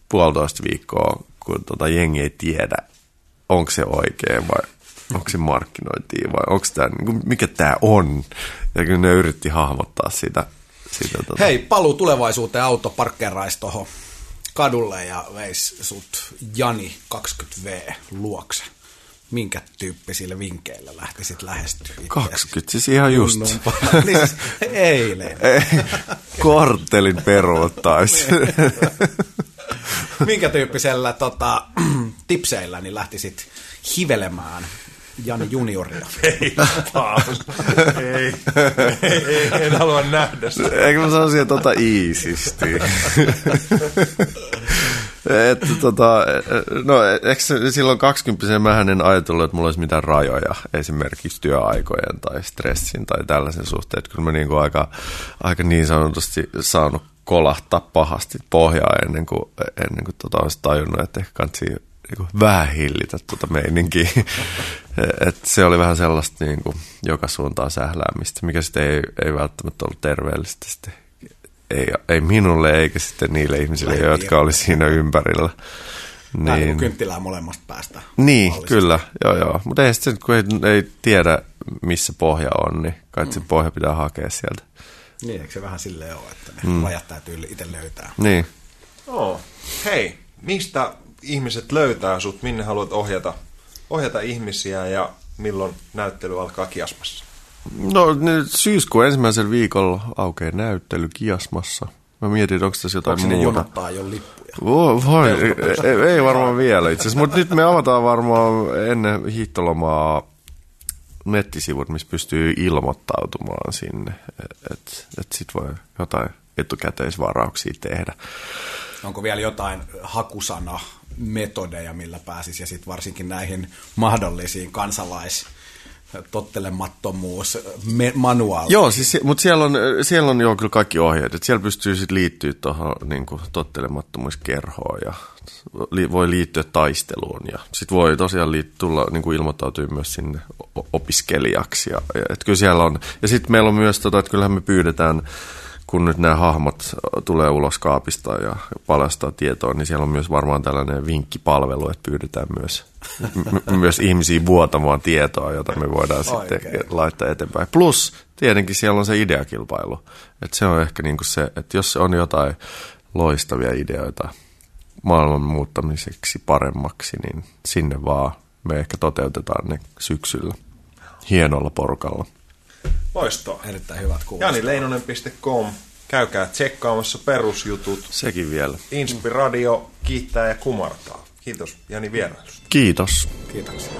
puolitoista viikkoa, kun tota jengi ei tiedä, onko se oikein vai onko se markkinointia vai onko tämä, niin mikä tämä on. Ja kyllä ne yritti hahmottaa sitä. sitä tota. Hei, paluu tulevaisuuteen auto parkkeeraisi tuohon kadulle ja veisi sut Jani 20V luokse. Minkä tyyppisille vinkkeillä lähtisit lähestyä? 20, siis ihan just. niin siis eilen. Korttelin peruuttaisi. Minkä tyyppisellä tota, tipseillä niin lähtisit hivelemään Jani junioria. Ei, ei, ei, ei, en halua nähdä sitä. Eikö mä sanoisin, että tota iisisti? että tota, no eikö silloin 20 mä en ajatellut, että mulla olisi mitään rajoja esimerkiksi työaikojen tai stressin tai tällaisen suhteen. Että kyllä mä niinku aika, aika niin sanotusti saanut kolahtaa pahasti pohjaa ennen kuin, ennen kuin tota olisi tajunnut, että ehkä kansi niinku vähän hillitä tuota meininkiä. Et se oli vähän sellaista niinku joka suuntaan sähläämistä, mikä sitten ei, ei välttämättä ollut terveellistä sitten ei, ei minulle eikä sitten niille ihmisille, Lähipiiri. jotka oli siinä ympärillä. Niin. Niin, kynttilää molemmasta päästä. niin kyllä, joo joo. Mutta ei sitten, kun ei, ei tiedä, missä pohja on, niin kai mm. se pohja pitää hakea sieltä. Niin, eikö se vähän silleen ole, että ne mm. rajat täytyy itse löytää. Niin. Oh. Hei, mistä ihmiset löytää sut, minne haluat ohjata, ohjata ihmisiä ja milloin näyttely alkaa kiasmassa? No nyt syyskuun ensimmäisellä viikolla aukeaa näyttely Kiasmassa. Mä mietin, onko tässä jotain Onko muuta. jonottaa jo lippuja? Voi, voi ei, ei varmaan vielä itse asiassa, mutta nyt me avataan varmaan ennen hiihtolomaa nettisivut, missä pystyy ilmoittautumaan sinne, että et sit voi jotain etukäteisvarauksia tehdä. Onko vielä jotain hakusana metodeja, millä pääsisi, ja sitten varsinkin näihin mahdollisiin kansalais tottelemattomuus me- manuaaliin. Joo, siis, mutta siellä on, siellä on jo kyllä kaikki ohjeet, että siellä pystyy sitten liittyä tuohon niin tottelemattomuuskerhoon ja li, voi liittyä taisteluun ja sitten voi tosiaan liit, tulla niin kuin ilmoittautua myös sinne opiskelijaksi. Ja, ja, et kyllä siellä on, ja sitten meillä on myös, tota, että kyllähän me pyydetään, kun nyt nämä hahmot tulee ulos kaapista ja paljastaa tietoa, niin siellä on myös varmaan tällainen vinkkipalvelu, että pyydetään myös, m- myös ihmisiä vuotamaan tietoa, jota me voidaan sitten Oikein. laittaa eteenpäin. Plus tietenkin siellä on se ideakilpailu. Että se on ehkä niinku se, että jos on jotain loistavia ideoita maailman muuttamiseksi paremmaksi, niin sinne vaan me ehkä toteutetaan ne syksyllä hienolla porukalla. Loistoa. Erittäin hyvät kuvat. janileinonen.com. Käykää tsekkaamassa perusjutut. Sekin vielä. Inspiradio kiittää ja kumartaa. Kiitos Jani vierailusta. Kiitos. Kiitoksia.